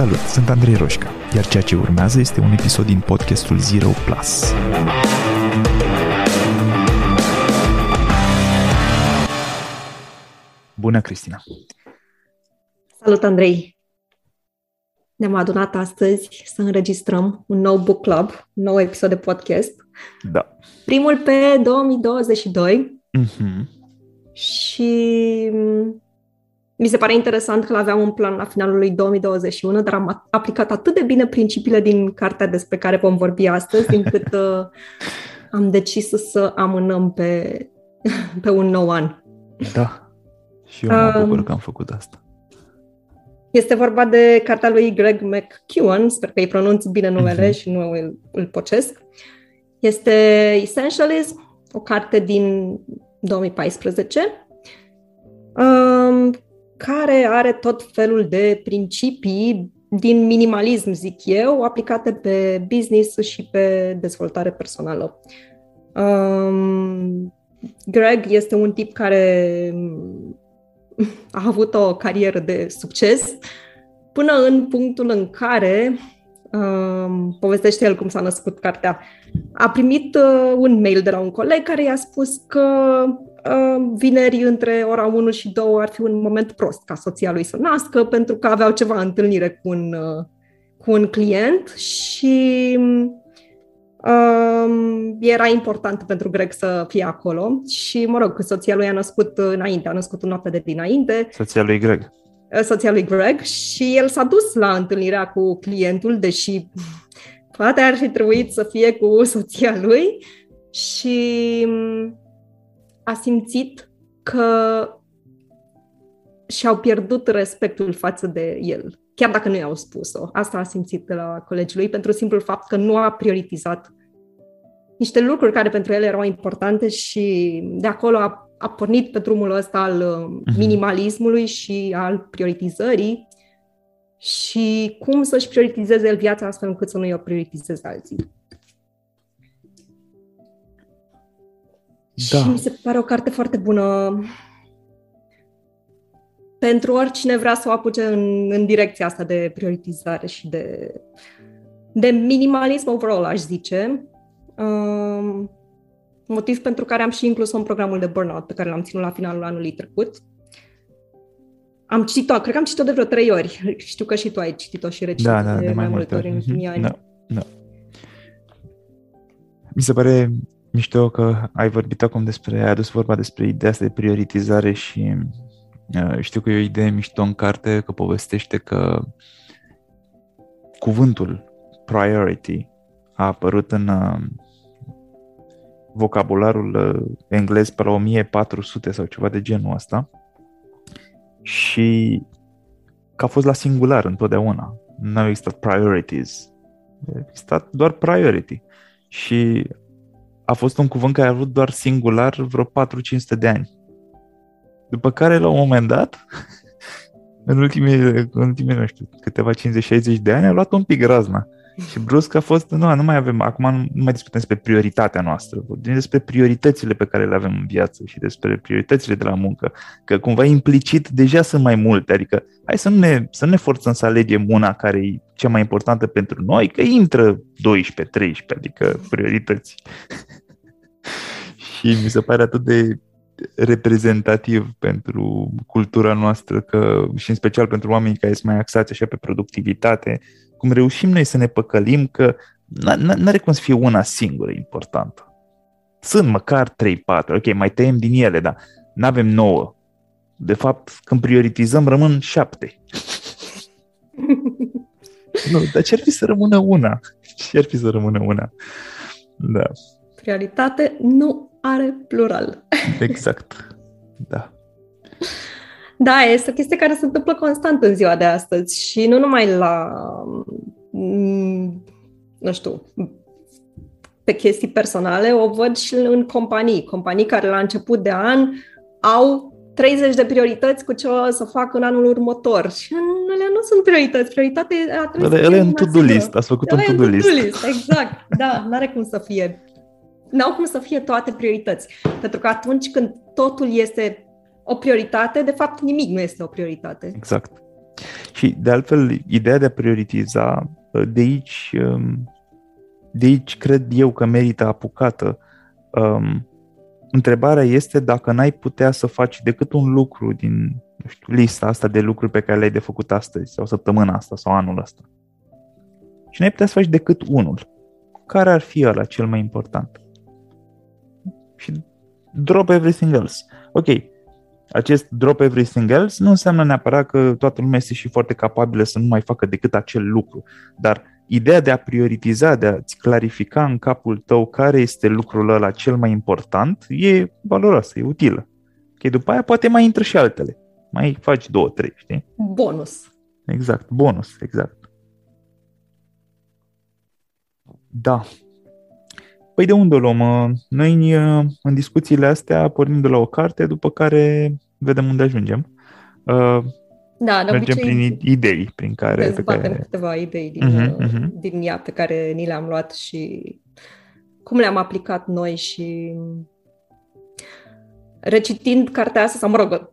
Salut, sunt Andrei Roșca, iar ceea ce urmează este un episod din podcastul Zero Plus. Bună, Cristina! Salut, Andrei! Ne-am adunat astăzi să înregistrăm un nou book club, un nou episod de podcast. Da. Primul pe 2022. Mm-hmm. Și mi se pare interesant că aveam un plan la finalul lui 2021, dar am aplicat atât de bine principiile din cartea despre care vom vorbi astăzi, încât uh, am decis să amânăm pe, pe un nou an. Da. Și eu mă bucur um, că am făcut asta. Este vorba de cartea lui Greg McKeown, sper că îi pronunț bine numele mm-hmm. și nu îl, îl pocesc. Este Essentialism, o carte din 2014, um, care are tot felul de principii din minimalism, zic eu, aplicate pe business și pe dezvoltare personală. Um, Greg este un tip care a avut o carieră de succes până în punctul în care um, povestește el cum s-a născut cartea. A primit uh, un mail de la un coleg care i-a spus că uh, vineri între ora 1 și 2 ar fi un moment prost ca soția lui să nască pentru că aveau ceva întâlnire cu un, uh, cu un client și Um, era important pentru Greg să fie acolo și, mă rog, soția lui a născut înainte, a născut o noapte de dinainte. Soția lui Greg. Uh, soția lui Greg și el s-a dus la întâlnirea cu clientul, deși poate ar fi trebuit să fie cu soția lui și um, a simțit că și-au pierdut respectul față de el chiar dacă nu i-au spus-o. Asta a simțit de la colegii lui pentru simplul fapt că nu a prioritizat niște lucruri care pentru el erau importante și de acolo a, a pornit pe drumul ăsta al uh-huh. minimalismului și al prioritizării și cum să-și prioritizeze el viața astfel încât să nu-i o prioritizeze alții. Da. Și mi se pare o carte foarte bună pentru oricine vrea să o apuce în, în direcția asta de prioritizare și de, de minimalism overall, aș zice. Um, motiv pentru care am și inclus-o în programul de burnout pe care l-am ținut la finalul anului trecut. Am citit-o, cred că am citit-o de vreo trei ori. Știu că și tu ai citit-o și recitit da, da, de, de mai multe ori în ultimii ani. Da, da. Mi se pare mișto că ai vorbit acum despre, ai adus vorba despre ideea asta de prioritizare și Uh, știu că e o idee mișto în carte că povestește că cuvântul priority a apărut în uh, vocabularul uh, englez pe la 1400 sau ceva de genul ăsta și că a fost la singular întotdeauna. Nu au existat priorities. A existat doar priority. Și a fost un cuvânt care a avut doar singular vreo 4-500 de ani. După care, la un moment dat, în ultimii, în ultimii nu știu, câteva 50-60 de ani, a luat un pic razna. Și brusc a fost, nu, nu mai avem, acum nu mai discutăm despre prioritatea noastră, vorbim despre prioritățile pe care le avem în viață și despre prioritățile de la muncă, că cumva implicit deja sunt mai multe, adică hai să nu ne, să nu ne forțăm să alegem una care e cea mai importantă pentru noi, că intră 12-13, adică priorități. și mi se pare atât de reprezentativ pentru cultura noastră că, și în special pentru oamenii care sunt mai axați așa pe productivitate, cum reușim noi să ne păcălim că nu are cum să fie una singură importantă. Sunt măcar 3-4, ok, mai tăiem din ele, dar nu avem 9. De fapt, când prioritizăm, rămân 7. nu, dar ce ar fi să rămână una? Ce ar fi să rămână una? Da. Prioritate nu are plural. Exact. Da. Da, este o chestie care se întâmplă constant în ziua de astăzi și nu numai la, mm, nu știu, pe chestii personale, o văd și în companii. Companii care la început de an au 30 de priorități cu ce o să fac în anul următor. Și ele nu sunt priorități. Prioritatea ele, ele în to-do list. Ați făcut ele un to-do list. list. Exact. Da, n-are cum să fie n-au cum să fie toate priorități. Pentru că atunci când totul este o prioritate, de fapt nimic nu este o prioritate. Exact. Și de altfel, ideea de a prioritiza, de aici, um, de aici cred eu că merită apucată. Um, întrebarea este dacă n-ai putea să faci decât un lucru din nu știu, lista asta de lucruri pe care le-ai de făcut astăzi sau săptămâna asta sau anul ăsta. Și n-ai putea să faci decât unul. Care ar fi ăla cel mai important? Și drop everything else. Ok, acest drop everything else nu înseamnă neapărat că toată lumea este și foarte capabilă să nu mai facă decât acel lucru, dar ideea de a prioritiza, de a-ți clarifica în capul tău care este lucrul ăla cel mai important, e valoroasă, e utilă. Ok, după aia poate mai intră și altele. Mai faci două, trei, știi? Bonus. Exact, bonus, exact. Da. Păi de unde o luăm? Noi în discuțiile astea pornim de la o carte, după care vedem unde ajungem. Uh, da, de Mergem prin idei prin care... Pe care... câteva idei din, uh-huh, uh-huh. din ea pe care ni le-am luat și cum le-am aplicat noi și recitind cartea asta, sau mă rog,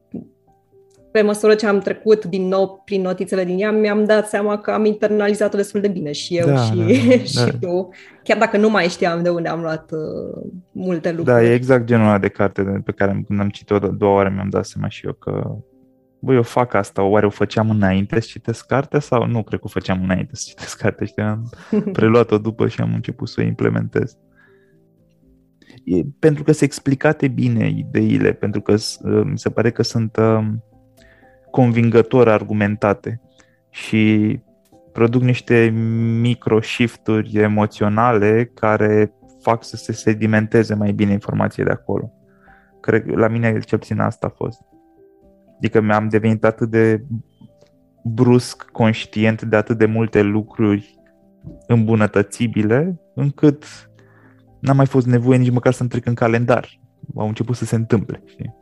pe măsură ce am trecut din nou prin notițele din ea, mi-am dat seama că am internalizat-o destul de bine și eu da, și, da, și da. tu, chiar dacă nu mai știam de unde am luat uh, multe lucruri. Da, e exact genul ăla de carte pe care când am citit-o două ore mi-am dat seama și eu că băi, eu fac asta, oare o făceam înainte să citesc cartea sau nu cred că o făceam înainte să citesc cartea și am preluat-o după și am început să o implementez. E, pentru că se explicate bine ideile, pentru că uh, mi se pare că sunt uh, convingător argumentate și produc niște micro-shifturi emoționale care fac să se sedimenteze mai bine informație de acolo. Cred la mine cel puțin asta a fost. Adică mi-am devenit atât de brusc conștient de atât de multe lucruri îmbunătățibile, încât n-am mai fost nevoie nici măcar să-mi trec în calendar. Au început să se întâmple. Știi?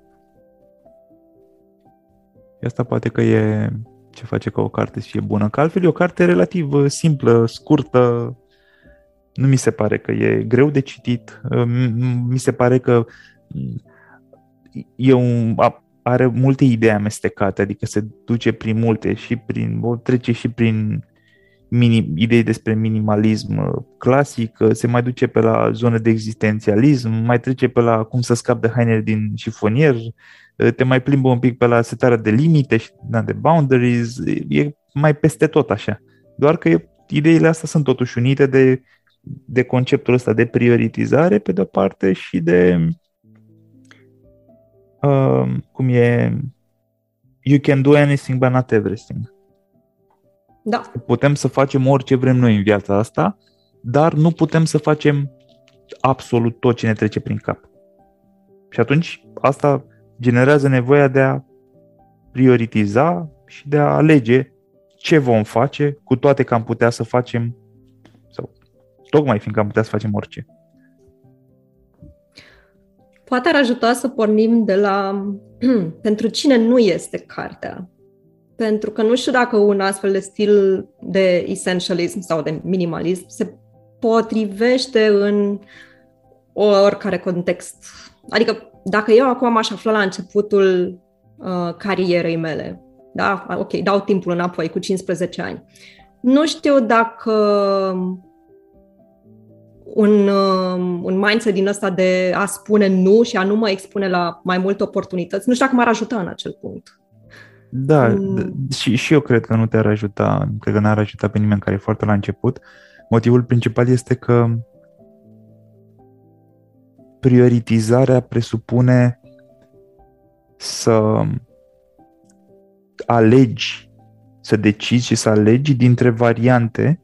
Asta poate că e ce face ca o carte să fie bună. Că altfel e o carte relativ uh, simplă, scurtă, nu mi se pare că e greu de citit, uh, mi se pare că e un, are multe idei amestecate, adică se duce prin multe și prin, o trece și prin mini, idei despre minimalism uh, clasic, se mai duce pe la zone de existențialism, mai trece pe la cum să scap de hainele din șifonier, te mai plimbă un pic pe la setarea de limite și da, de boundaries, e mai peste tot așa. Doar că e, ideile astea sunt totuși unite de, de conceptul ăsta de prioritizare pe de-o parte și de uh, cum e you can do anything but not everything. Da. Putem să facem orice vrem noi în viața asta, dar nu putem să facem absolut tot ce ne trece prin cap. Și atunci asta generează nevoia de a prioritiza și de a alege ce vom face, cu toate că am putea să facem, sau tocmai fiindcă am putea să facem orice. Poate ar ajuta să pornim de la pentru cine nu este cartea. Pentru că nu știu dacă un astfel de stil de essentialism sau de minimalism se potrivește în oricare context. Adică dacă eu acum m-aș afla la începutul uh, carierei mele, da, ok, dau timpul înapoi cu 15 ani, nu știu dacă un, uh, un mindset din ăsta de a spune nu și a nu mă expune la mai multe oportunități, nu știu dacă m-ar ajuta în acel punct. Da, mm. și, și eu cred că nu te-ar ajuta, cred că n-ar ajuta pe nimeni care e foarte la început. Motivul principal este că prioritizarea presupune să alegi, să decizi și să alegi dintre variante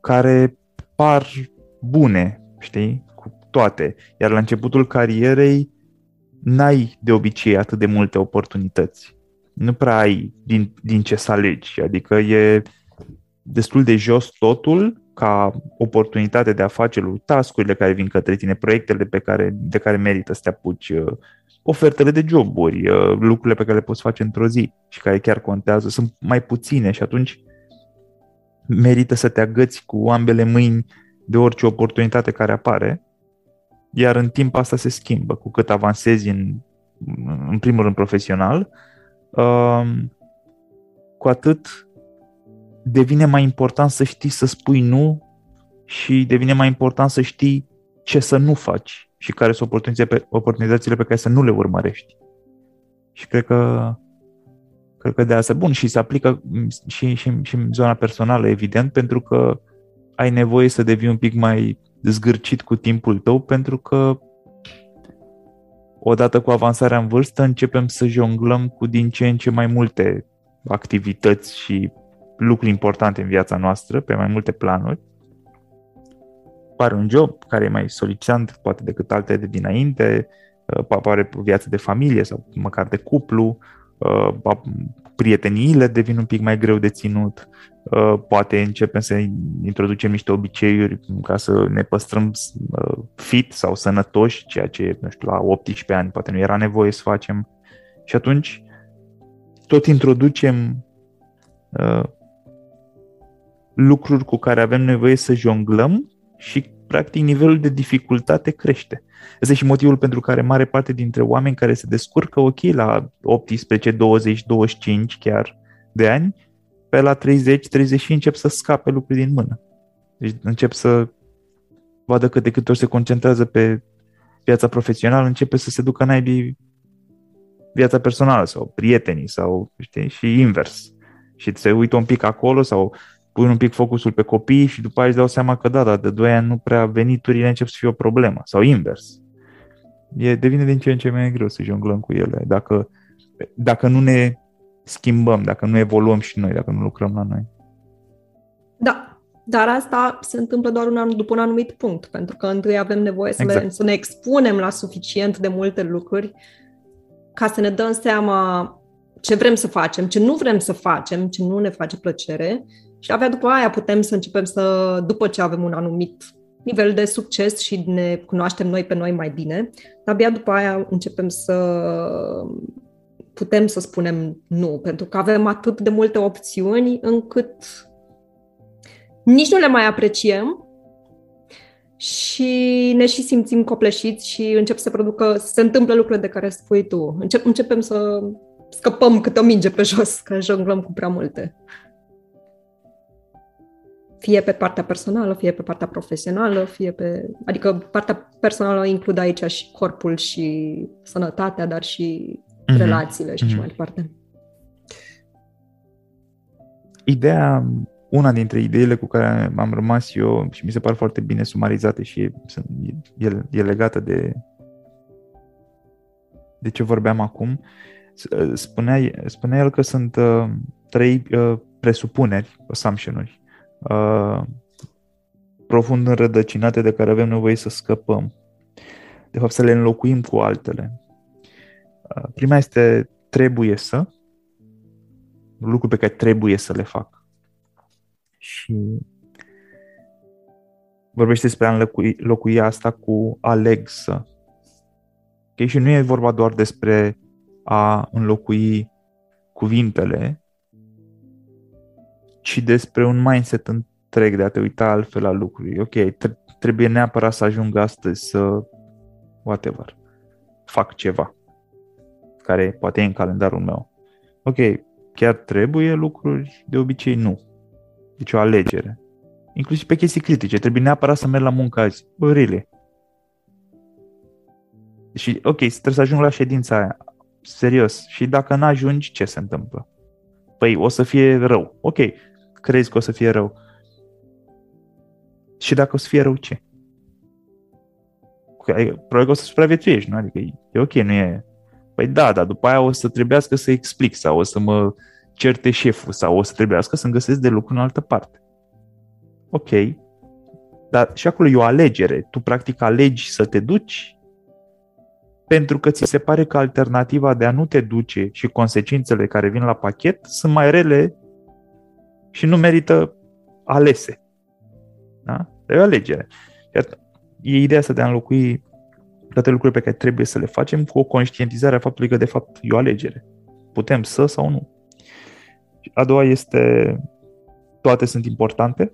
care par bune, știi, cu toate. Iar la începutul carierei n-ai de obicei atât de multe oportunități. Nu prea ai din, din ce să alegi. Adică e destul de jos totul ca oportunitate de a face tascurile care vin către tine, proiectele pe care, de care merită să te apuci, uh, ofertele de joburi, uh, lucrurile pe care le poți face într-o zi și care chiar contează, sunt mai puține și atunci merită să te agăți cu ambele mâini de orice oportunitate care apare, iar în timp asta se schimbă. Cu cât avansezi în, în primul rând profesional, uh, cu atât devine mai important să știi să spui nu și devine mai important să știi ce să nu faci și care sunt oportunitățile pe care să nu le urmărești. Și cred că cred că de asta bun și se aplică și, și, și în zona personală, evident, pentru că ai nevoie să devii un pic mai zgârcit cu timpul tău, pentru că odată cu avansarea în vârstă începem să jonglăm cu din ce în ce mai multe activități și lucruri importante în viața noastră, pe mai multe planuri. Pare un job care e mai solicitant, poate decât alte de dinainte, uh, apare viața de familie sau măcar de cuplu, uh, prieteniile devin un pic mai greu de ținut, uh, poate începem să introducem niște obiceiuri ca să ne păstrăm fit sau sănătoși, ceea ce, nu știu, la 18 ani poate nu era nevoie să facem. Și atunci tot introducem lucruri cu care avem nevoie să jonglăm și practic nivelul de dificultate crește. Ăsta e și motivul pentru care mare parte dintre oameni care se descurcă ok la 18, 20, 25 chiar de ani, pe la 30, 30 încep să scape lucruri din mână. Deci încep să vadă cât de câte ori se concentrează pe viața profesională, începe să se ducă naibii viața personală sau prietenii sau știi, și invers. Și se uită un pic acolo sau pui un pic focusul pe copii și după aia îți dau seama că da, dar de 2 ani nu prea veniturile încep să fie o problemă. Sau invers. E, devine din ce în ce mai greu să jonglăm cu ele. Dacă, dacă nu ne schimbăm, dacă nu evoluăm și noi, dacă nu lucrăm la noi. Da, dar asta se întâmplă doar un an, după un anumit punct, pentru că întâi avem nevoie să, exact. le, să ne expunem la suficient de multe lucruri ca să ne dăm seama ce vrem să facem, ce nu vrem să facem, ce nu ne face plăcere și abia după aia putem să începem să, după ce avem un anumit nivel de succes și ne cunoaștem noi pe noi mai bine, abia după aia începem să putem să spunem nu, pentru că avem atât de multe opțiuni încât nici nu le mai apreciem și ne și simțim copleșiți și încep să producă, să se întâmple lucruri de care spui tu. Încep, începem să scăpăm câte o minge pe jos, că jonglăm cu prea multe fie pe partea personală, fie pe partea profesională, fie pe... Adică partea personală include aici și corpul și sănătatea, dar și mm-hmm. relațiile și mm-hmm. așa mai departe. Ideea, una dintre ideile cu care am rămas eu și mi se par foarte bine sumarizate și e, e, e legată de de ce vorbeam acum, spunea, spunea el că sunt uh, trei uh, presupuneri, assumption-uri, uh, profund înrădăcinate de care avem nevoie să scăpăm. De fapt, să le înlocuim cu altele. Uh, prima este trebuie să, lucru pe care trebuie să le fac. Și vorbește despre a înlocui, înlocui asta cu aleg să. Okay? Și nu e vorba doar despre a înlocui cuvintele, ci despre un mindset întreg de a te uita altfel la lucruri. Ok, trebuie neapărat să ajung astăzi să, whatever, fac ceva care poate e în calendarul meu. Ok, chiar trebuie lucruri? De obicei nu. Deci o alegere. Inclusiv pe chestii critice. Trebuie neapărat să merg la muncă azi. Bă, really. Și ok, trebuie să ajung la ședința aia. Serios. Și dacă nu ajungi, ce se întâmplă? Păi o să fie rău. Ok, crezi că o să fie rău. Și dacă o să fie rău, ce? Probabil că o să supraviețuiești, nu? Adică e ok, nu e... Păi da, dar după aia o să trebuiască să explic sau o să mă certe șeful sau o să trebuiască să-mi găsesc de lucru în altă parte. Ok, dar și acolo e o alegere. Tu practic alegi să te duci pentru că ți se pare că alternativa de a nu te duce și consecințele care vin la pachet sunt mai rele și nu merită alese. Da? E o alegere. Iar e ideea asta de a înlocui toate lucrurile pe care trebuie să le facem cu o conștientizare a faptului că de fapt e o alegere. Putem să sau nu. A doua este toate sunt importante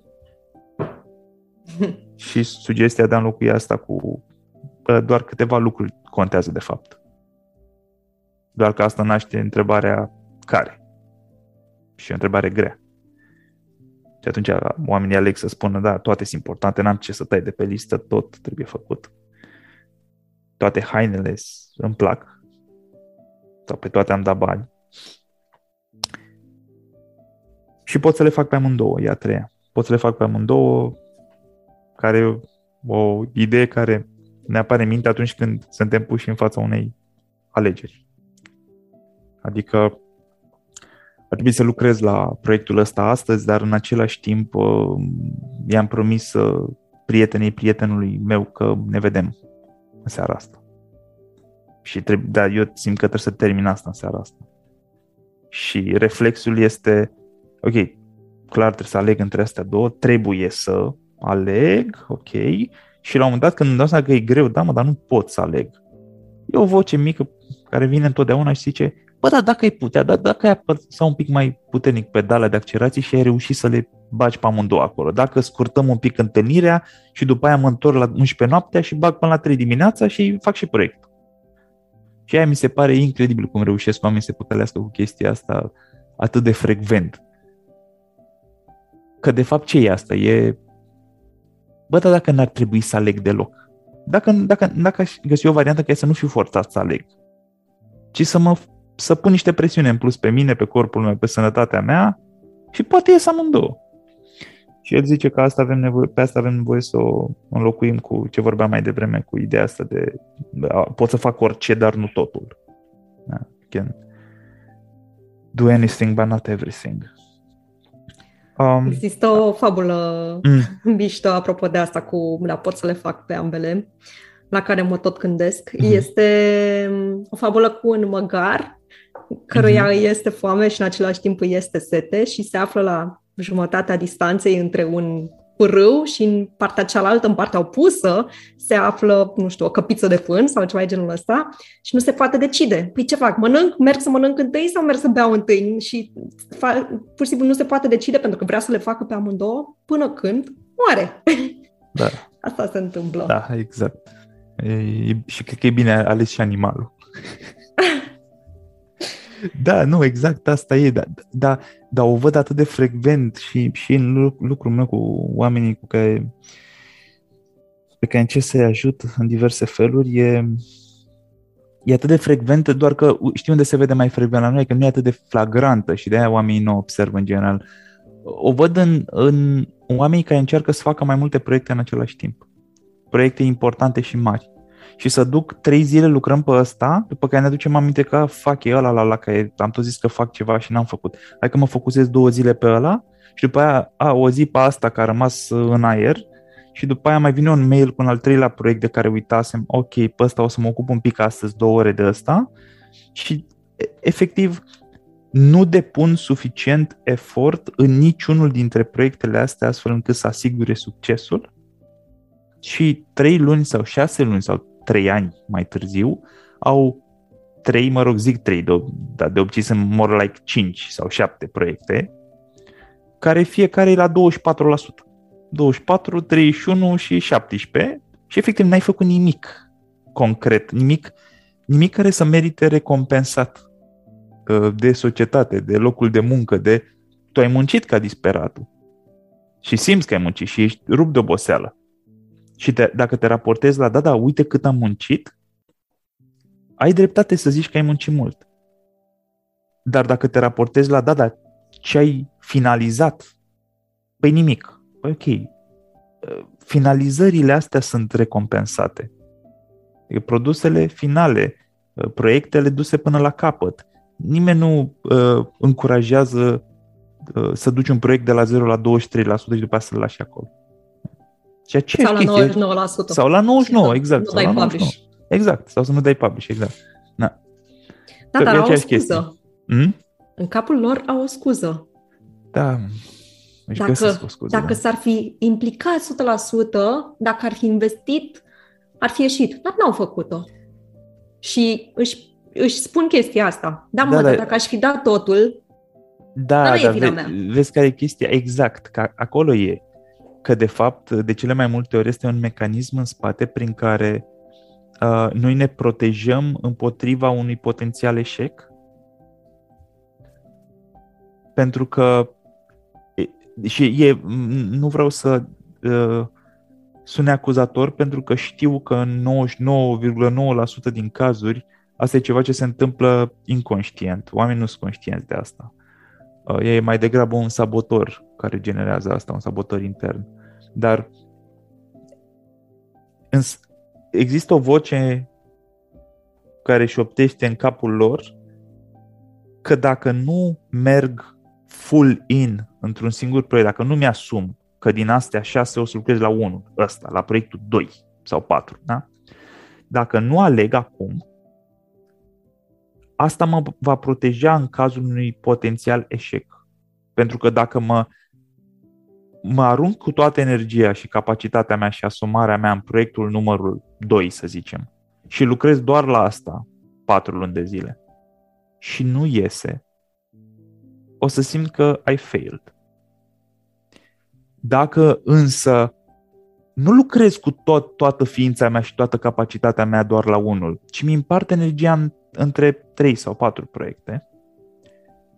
și sugestia de a înlocui asta cu doar câteva lucruri contează de fapt. Doar că asta naște întrebarea care Și e o întrebare grea. Și atunci oamenii aleg să spună, da, toate sunt importante, n-am ce să tai de pe listă, tot trebuie făcut. Toate hainele îmi plac, sau pe toate am dat bani. Și pot să le fac pe amândouă, e a treia. Pot să le fac pe amândouă, care o idee care ne apare în minte atunci când suntem puși în fața unei alegeri. Adică ar trebui să lucrez la proiectul ăsta astăzi, dar în același timp uh, i-am promis uh, prietenei prietenului meu că ne vedem în seara asta. Și trebuie, da, eu simt că trebuie să termin asta în seara asta. Și reflexul este, ok, clar trebuie să aleg între astea două, trebuie să aleg, ok, și la un moment dat când îmi dau seama că e greu, da mă, dar nu pot să aleg. E o voce mică care vine întotdeauna și zice, bă, da, dacă ai putea, da, dacă ai apăsat un pic mai puternic pedala de accelerație și ai reușit să le bagi pe amândouă acolo. Dacă scurtăm un pic întâlnirea și după aia mă întorc la 11 noaptea și bag până la 3 dimineața și fac și proiectul. Și aia mi se pare incredibil cum reușesc oamenii să păcălească cu chestia asta atât de frecvent. Că de fapt ce e asta? E, bă, dar dacă n-ar trebui să aleg deloc? Dacă, dacă, dacă aș găsi o variantă care să nu fiu forțat să aleg, ci să mă să pun niște presiune în plus pe mine, pe corpul meu, pe sănătatea mea și poate ies amândouă. Și el zice că asta avem nevoie, pe asta avem nevoie să o înlocuim cu ce vorbeam mai devreme, cu ideea asta de pot să fac orice, dar nu totul. Da? Can do anything, but not everything. Um, Există o fabulă mm. mișto apropo de asta cu la pot să le fac pe ambele, la care mă tot gândesc. Mm-hmm. Este o fabulă cu un măgar căruia mm-hmm. este foame și în același timp îi este sete și se află la jumătatea distanței între un râu și în partea cealaltă, în partea opusă, se află, nu știu, o căpiță de fân sau ceva de genul ăsta și nu se poate decide. Păi ce fac? Mănânc? Merg să mănânc întâi sau merg să beau întâi? Și fa- pur și simplu nu se poate decide pentru că vrea să le facă pe amândouă până când moare. Da. Asta se întâmplă. Da, exact. E, și cred că e bine ales și animalul. Da, nu, exact asta e, dar da, da, o văd atât de frecvent și, și în lucrul meu cu oamenii cu care pe care încerc să-i ajut în diverse feluri, e, e atât de frecventă, doar că știu unde se vede mai frecvent la noi, că nu e atât de flagrantă și de aia oamenii nu observă în general. O văd în, în oamenii care încearcă să facă mai multe proiecte în același timp. Proiecte importante și mari și să duc trei zile lucrăm pe ăsta, după care ne aducem aminte că fac e ăla la la care am tot zis că fac ceva și n-am făcut. Hai că mă focusez două zile pe ăla și după aia a, o zi pe asta care a rămas în aer și după aia mai vine un mail cu un al treilea proiect de care uitasem, ok, pe ăsta o să mă ocup un pic astăzi, două ore de ăsta și efectiv nu depun suficient efort în niciunul dintre proiectele astea astfel încât să asigure succesul și trei luni sau șase luni sau trei ani mai târziu, au trei, mă rog, zic trei, de, dar de obicei sunt more like 5 sau 7 proiecte, care fiecare e la 24%. 24, 31 și 17 și efectiv n-ai făcut nimic concret, nimic, nimic care să merite recompensat uh, de societate, de locul de muncă, de tu ai muncit ca disperatul și simți că ai muncit și ești rupt de oboseală și te, dacă te raportezi la, da, da, uite cât am muncit, ai dreptate să zici că ai muncit mult. Dar dacă te raportezi la, da, da, ce ai finalizat, păi nimic. Păi ok. Finalizările astea sunt recompensate. Produsele finale, proiectele duse până la capăt. Nimeni nu uh, încurajează uh, să duci un proiect de la 0 la 23% și după aceea să-l lași acolo. Ceea ce sau la 99%. Sau la 99, exact. Nu dai la 99. publish. Exact, sau să nu dai publish, exact. Da, da dar au o scuză. Hmm? În capul lor au o scuză. Da, își dacă, o scuză, dacă da. s-ar fi implicat 100%, dacă ar fi investit, ar fi ieșit. Dar n-au făcut-o. Și își, își spun chestia asta. Da, mă, da, da. dacă aș fi dat totul, da, dar ve- mea. vezi care e chestia? Exact, că acolo e că de fapt de cele mai multe ori este un mecanism în spate prin care uh, noi ne protejăm împotriva unui potențial eșec pentru că și e, nu vreau să uh, sune acuzator pentru că știu că în 99,9% din cazuri asta e ceva ce se întâmplă inconștient. Oamenii nu sunt conștienți de asta. Uh, e mai degrabă un sabotor care generează asta, un sabotor intern. Dar există o voce care își optește în capul lor că dacă nu merg full in într-un singur proiect, dacă nu mi-asum că din astea șase o să lucrez la unul, ăsta, la proiectul 2 sau 4, da? Dacă nu aleg acum, asta mă va proteja în cazul unui potențial eșec. Pentru că dacă mă, mă arunc cu toată energia și capacitatea mea și asumarea mea în proiectul numărul 2, să zicem, și lucrez doar la asta patru luni de zile și nu iese, o să simt că ai failed. Dacă însă nu lucrez cu tot, toată ființa mea și toată capacitatea mea doar la unul, ci mi împart energia în, între trei sau patru proiecte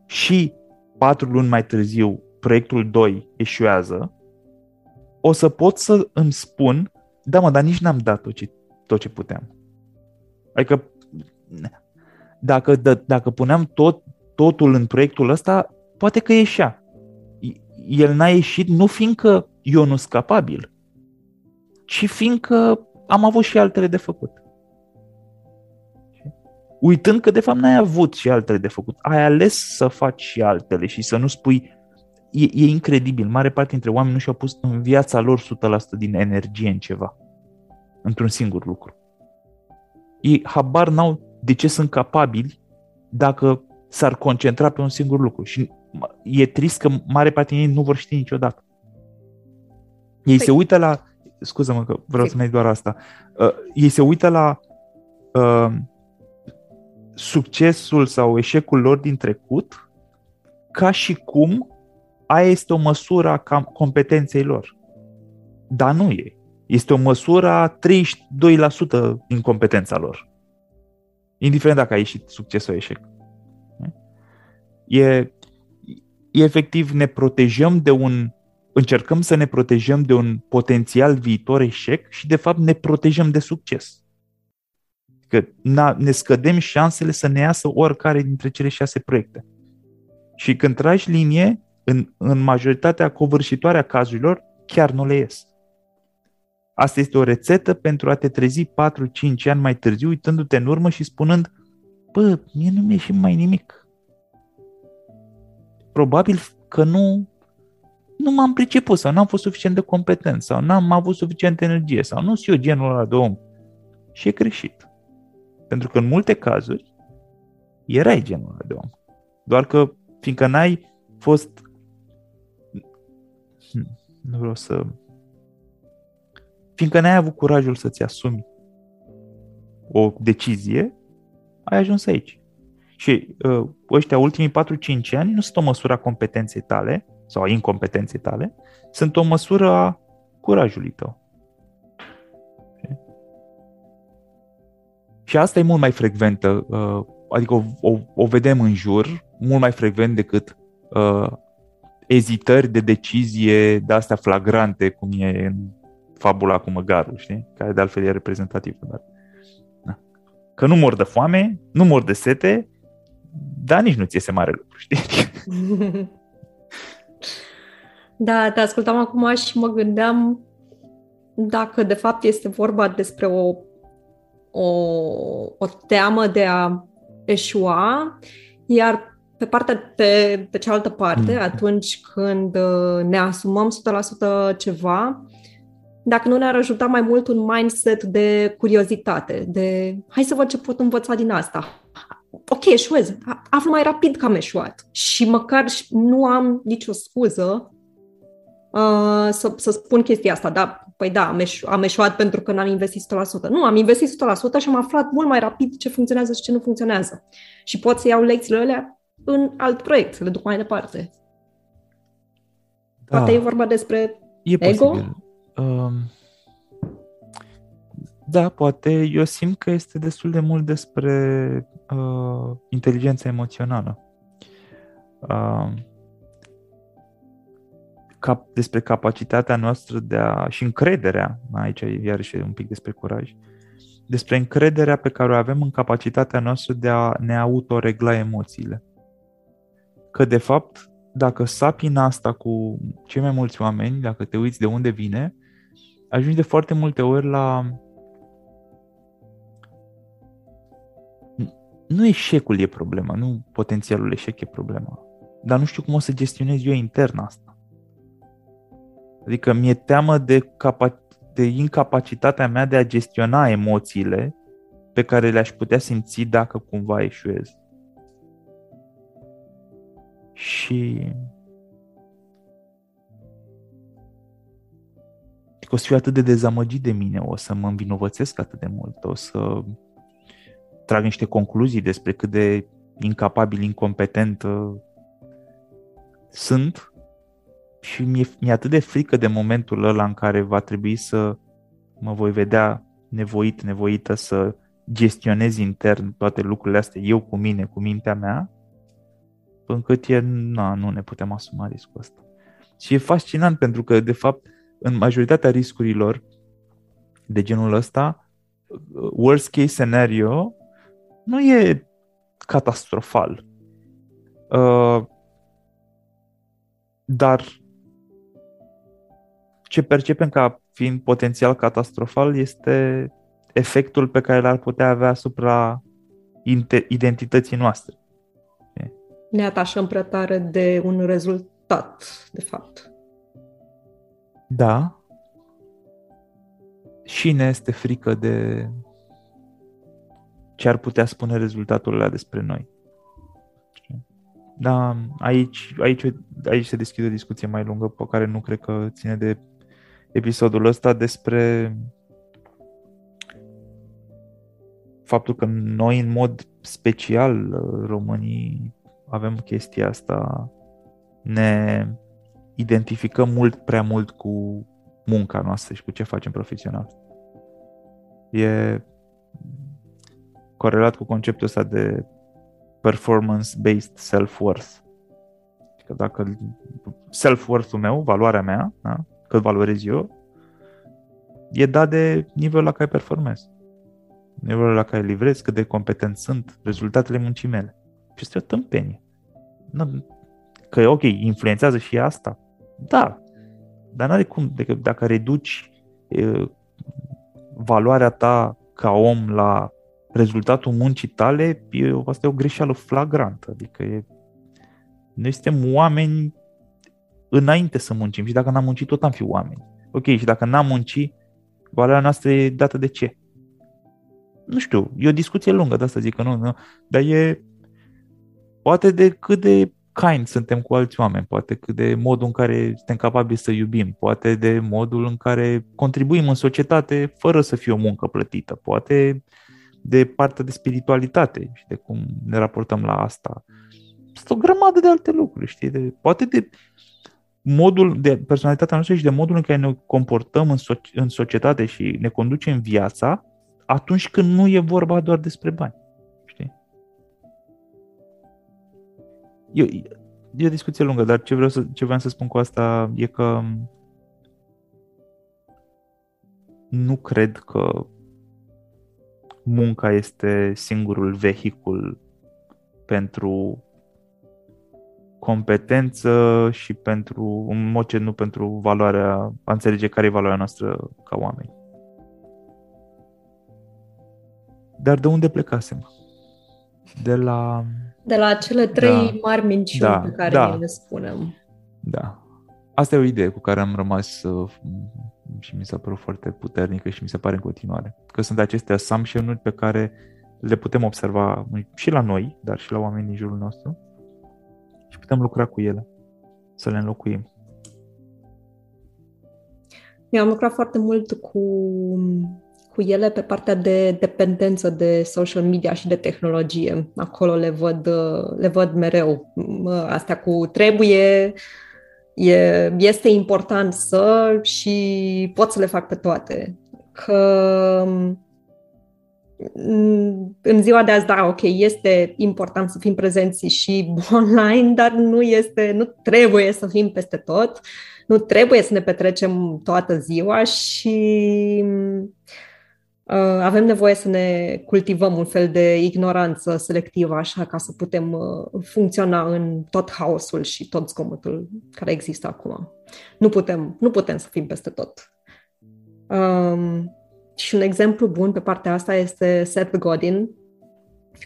și patru luni mai târziu proiectul 2 eșuează, o să pot să îmi spun, da mă, dar nici n-am dat tot ce, tot ce puteam. Adică dacă, d- dacă puneam tot, totul în proiectul ăsta, poate că ieșea. El n-a ieșit nu fiindcă eu nu sunt capabil, ci fiindcă am avut și altele de făcut. Uitând că de fapt n-ai avut și altele de făcut. Ai ales să faci și altele și să nu spui e, e incredibil. Mare parte dintre oameni nu și-au pus în viața lor 100% din energie în ceva. Într-un singur lucru. Ei habar n-au de ce sunt capabili dacă s-ar concentra pe un singur lucru. Și e trist că mare parte din ei nu vor ști niciodată. Ei păi. se uită la... Scuză-mă că vreau să mai doar asta. Uh, ei se uită la uh, succesul sau eșecul lor din trecut ca și cum aia este o măsură a competenței lor. Dar nu e. Este o măsură a 32% din competența lor. Indiferent dacă a ieșit succes sau eșec. E, e efectiv, ne protejăm de un încercăm să ne protejăm de un potențial viitor eșec și de fapt ne protejăm de succes. Că ne scădem șansele să ne iasă oricare dintre cele șase proiecte. Și când tragi linie, în, în majoritatea covârșitoare a cazurilor, chiar nu le ies. Asta este o rețetă pentru a te trezi 4-5 ani mai târziu, uitându-te în urmă și spunând, bă, mie nu mi-e și mai nimic. Probabil că nu, nu m-am priceput sau n-am fost suficient de competent sau n-am avut suficient energie sau nu sunt eu genul ăla de om. Și e greșit. Pentru că în multe cazuri erai genul ăla de om. Doar că fiindcă n-ai fost hm, nu vreau să fiindcă n-ai avut curajul să-ți asumi o decizie, ai ajuns aici. Și uh, ăștia ultimii 4-5 ani nu sunt o măsură a competenței tale sau a incompetenței tale, sunt o măsură a curajului tău. Și asta e mult mai frecventă, uh, adică o, o, o vedem în jur, mult mai frecvent decât uh, ezitări de decizie de astea flagrante, cum e în fabula cu măgarul, știi? Care de altfel e reprezentativ. Dar, da. Că nu mor de foame, nu mor de sete, dar nici nu ți iese mare lucru, știi? Da, te ascultam acum și mă gândeam dacă de fapt este vorba despre o, o, o teamă de a eșua, iar pe partea de, pe cealaltă parte, mm. atunci când uh, ne asumăm 100% ceva, dacă nu ne-ar ajuta mai mult un mindset de curiozitate, de hai să văd ce pot învăța din asta. Ok, eșuez, aflu mai rapid că am eșuat și măcar nu am nicio scuză uh, să, să spun chestia asta, da, păi da, am, eșu, am eșuat pentru că n-am investit 100%. Nu, am investit 100% și am aflat mult mai rapid ce funcționează și ce nu funcționează. Și pot să iau lecțiile alea în alt proiect, să le duc mai departe. Da. Poate e vorba despre e ego. Posibil. Um, da, poate eu simt că este destul de mult despre uh, inteligența emoțională. Uh, cap, despre capacitatea noastră de a, și încrederea, aici iarăși un pic despre curaj, despre încrederea pe care o avem în capacitatea noastră de a ne autoregla emoțiile. Că de fapt, dacă sapi în asta cu cei mai mulți oameni, dacă te uiți de unde vine, ajungi de foarte multe ori la nu eșecul e problema, nu potențialul eșec e problema. Dar nu știu cum o să gestionez eu intern asta. Adică mi-e teamă de, capa- de incapacitatea mea de a gestiona emoțiile pe care le-aș putea simți dacă cumva eșuez. Și o să fiu atât de dezamăgit de mine, o să mă învinovățesc atât de mult, o să trag niște concluzii despre cât de incapabil, incompetent uh, sunt și mi-e, mi-e atât de frică de momentul ăla în care va trebui să mă voi vedea nevoit, nevoită să gestionez intern toate lucrurile astea, eu cu mine, cu mintea mea, încât e, na, nu ne putem asuma riscul ăsta. Și e fascinant pentru că, de fapt, în majoritatea riscurilor de genul ăsta, worst case scenario nu e catastrofal. Uh, dar ce percepem ca fiind potențial catastrofal este efectul pe care l-ar putea avea asupra identității noastre. Ne atașăm prea tare de un rezultat, de fapt. Da. Și ne este frică de ce ar putea spune rezultatul ăla despre noi. Da, aici, aici, aici se deschide o discuție mai lungă pe care nu cred că ține de episodul ăsta despre faptul că noi în mod special românii avem chestia asta, ne identificăm mult prea mult cu munca noastră și cu ce facem profesional. E corelat cu conceptul ăsta de performance-based self-worth. Că dacă self-worth-ul meu, valoarea mea, da? Cât valorez eu, e dat de nivelul la care performez. Nivelul la care livrez, cât de competent sunt, rezultatele muncii mele. Și este o tâmpenie. Că, ok, influențează și asta. Da. Dar n-are cum, decât dacă reduci e, valoarea ta ca om la rezultatul muncii tale, e, asta e o greșeală flagrantă. Adică e, noi suntem oameni înainte să muncim și dacă n-am muncit, tot am fi oameni. Ok, și dacă n-am muncit, valoarea noastră e dată de ce? Nu știu, e o discuție lungă, de asta zic că nu, nu dar e poate de cât de kind suntem cu alți oameni, poate cât de modul în care suntem capabili să iubim, poate de modul în care contribuim în societate fără să fie o muncă plătită, poate de partea de spiritualitate și de cum ne raportăm la asta. Sunt o grămadă de alte lucruri, știi? De, poate de modul de personalitatea noastră și de modul în care ne comportăm în, so- în societate și ne conducem viața atunci când nu e vorba doar despre bani. Știi? E, e o discuție lungă, dar ce vreau să, ce vreau să spun cu asta e că nu cred că munca este singurul vehicul pentru competență și pentru, în mod ce nu pentru valoarea, a înțelege care e valoarea noastră ca oameni. Dar de unde plecasem? De la... De la cele trei da, mari minciuni da, pe care da, le spunem. Da. Asta e o idee cu care am rămas uh, și mi s-a părut foarte puternică și mi se pare în continuare. Că sunt aceste assumption pe care le putem observa și la noi, dar și la oamenii din jurul nostru și putem lucra cu ele, să le înlocuim. Eu am lucrat foarte mult cu, cu ele pe partea de dependență de social media și de tehnologie. Acolo le văd, le văd mereu. Astea cu trebuie, e, este important să și pot să le fac pe toate. Că în ziua de azi, da, ok, este important să fim prezenți și online, dar nu este, nu trebuie să fim peste tot. nu trebuie să ne petrecem toată ziua și uh, avem nevoie să ne cultivăm un fel de ignoranță selectivă, așa, ca să putem uh, funcționa în tot haosul și tot zgomotul care există acum. Nu putem, nu putem să fim peste tot. Um, și un exemplu bun pe partea asta este Seth Godin,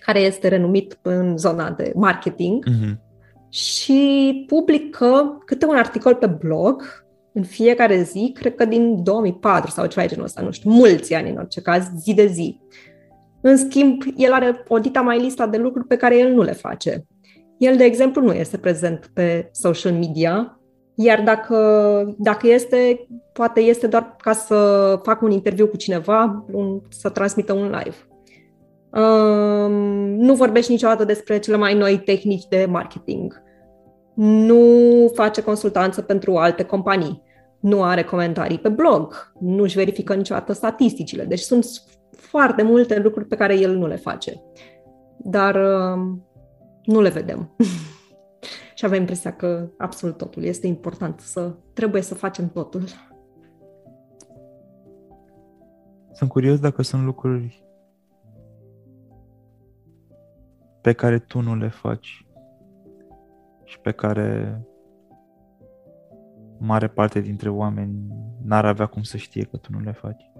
care este renumit în zona de marketing mm-hmm. și publică câte un articol pe blog în fiecare zi, cred că din 2004 sau ceva de genul ăsta, nu știu, mulți ani în orice caz, zi de zi. În schimb, el are o dita mai lista de lucruri pe care el nu le face. El, de exemplu, nu este prezent pe social media, iar dacă, dacă este, poate este doar ca să facă un interviu cu cineva, un, să transmită un live. Um, nu vorbești niciodată despre cele mai noi tehnici de marketing. Nu face consultanță pentru alte companii. Nu are comentarii pe blog. Nu își verifică niciodată statisticile. Deci sunt foarte multe lucruri pe care el nu le face. Dar um, nu le vedem. și avem impresia că absolut totul este important, să trebuie să facem totul. Sunt curios dacă sunt lucruri pe care tu nu le faci și pe care mare parte dintre oameni n-ar avea cum să știe că tu nu le faci?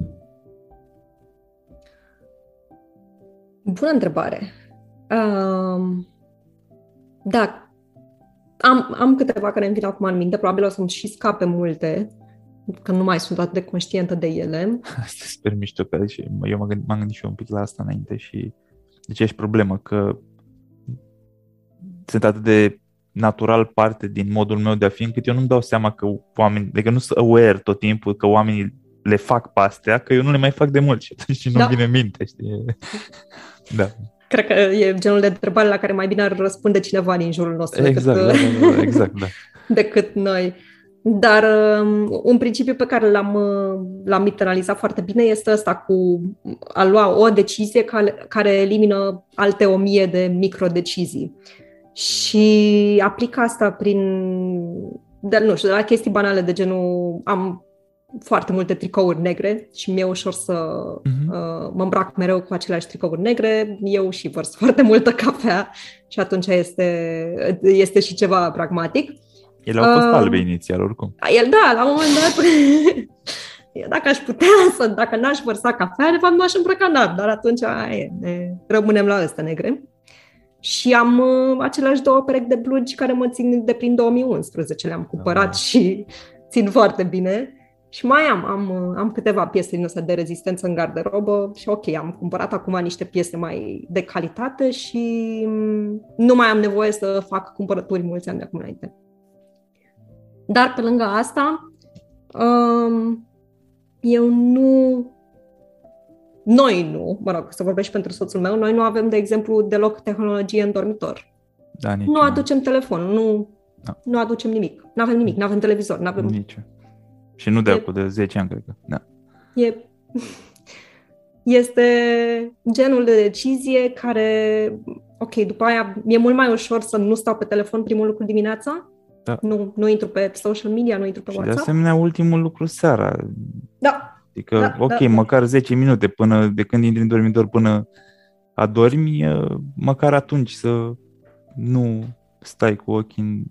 Bună întrebare. Um, da, am, am câteva care îmi vin acum în minte, probabil o să-mi și scape multe, că nu mai sunt atât de conștientă de ele. Asta super mișto, că eu m-am gândit, m-am gândit și eu un pic la asta înainte și deci ești problemă, că sunt atât de natural parte din modul meu de a fi, încât eu nu-mi dau seama că oamenii, adică nu sunt aware tot timpul că oamenii le fac pe astea, că eu nu le mai fac de mult și atunci nu da. vine minte, știi? da. Cred că e genul de întrebare la care mai bine ar răspunde cineva din jurul nostru exact, decât, da, da, da, exact, da. decât noi. Dar um, un principiu pe care l-am, uh, l-am internalizat foarte bine este ăsta cu a lua o decizie care, care elimină alte o mie de microdecizii. Și aplic asta prin, de, nu știu, de la chestii banale de genul am foarte multe tricouri negre și mi-e ușor să uh-huh. uh, mă îmbrac mereu cu aceleași tricouri negre. Eu și vărs foarte multă cafea și atunci este, este și ceva pragmatic. Ele au fost uh, albe inițial, oricum. El, da, la un moment dat, dacă aș putea să, dacă n-aș vărsa cafea, de fapt nu aș îmbrăca nar, dar atunci aia, ne rămânem la ăsta negre. Și am uh, aceleași două perechi de blugi care mă țin de prin 2011. Le-am cumpărat ah. și țin foarte bine. Și mai am, am, uh, am câteva piese din astea de rezistență în garderobă și ok, am cumpărat acum niște piese mai de calitate și mm, nu mai am nevoie să fac cumpărături mulți ani de acum înainte. Dar pe lângă asta, um, eu nu noi nu, mă rog, să vorbești pentru soțul meu, noi nu avem, de exemplu, deloc tehnologie în dormitor. Da, nici nu aducem telefon, nu, da. nu aducem nimic. Nu avem nimic, nu avem televizor, nu avem... Nici. Și nu de acum, de 10 ani, cred că. Da. E, este genul de decizie care, ok, după aia e mult mai ușor să nu stau pe telefon primul lucru dimineața, da. nu, nu intru pe social media, nu intru pe și WhatsApp. de asemenea, ultimul lucru seara. Da. Adică, da, ok, da, măcar 10 minute până de când intri în dormitor până adormi, măcar atunci să nu stai cu ochii în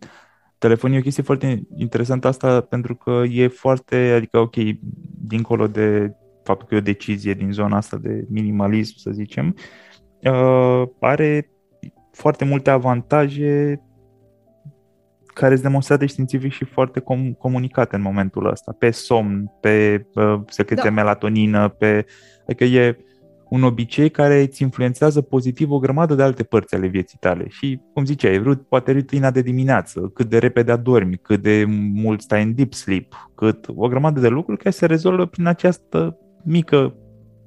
telefon. E o chestie foarte interesantă asta pentru că e foarte, adică ok, dincolo de faptul că e o decizie din zona asta de minimalism, să zicem, uh, are foarte multe avantaje care sunt demonstrate științific și foarte com- comunicate în momentul ăsta, pe somn, pe uh, secrete da. melatonină, pe... Adică e un obicei care îți influențează pozitiv o grămadă de alte părți ale vieții tale. Și, cum ziceai, rut, poate rutina de dimineață, cât de repede adormi, cât de mult stai în deep sleep, cât o grămadă de lucruri care se rezolvă prin această mică,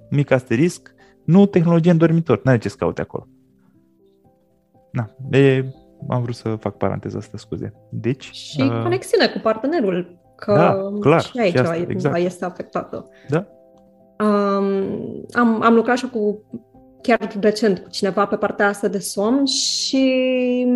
mic asterisc, nu tehnologie în dormitor, n-are ce să caute acolo. Na, e am vrut să fac paranteza asta, scuze. Deci... Și uh, conexiune cu partenerul, că da, clar, și aici și asta, exact. este afectată. Da. Um, am, am lucrat și cu chiar recent cu cineva pe partea asta de somn și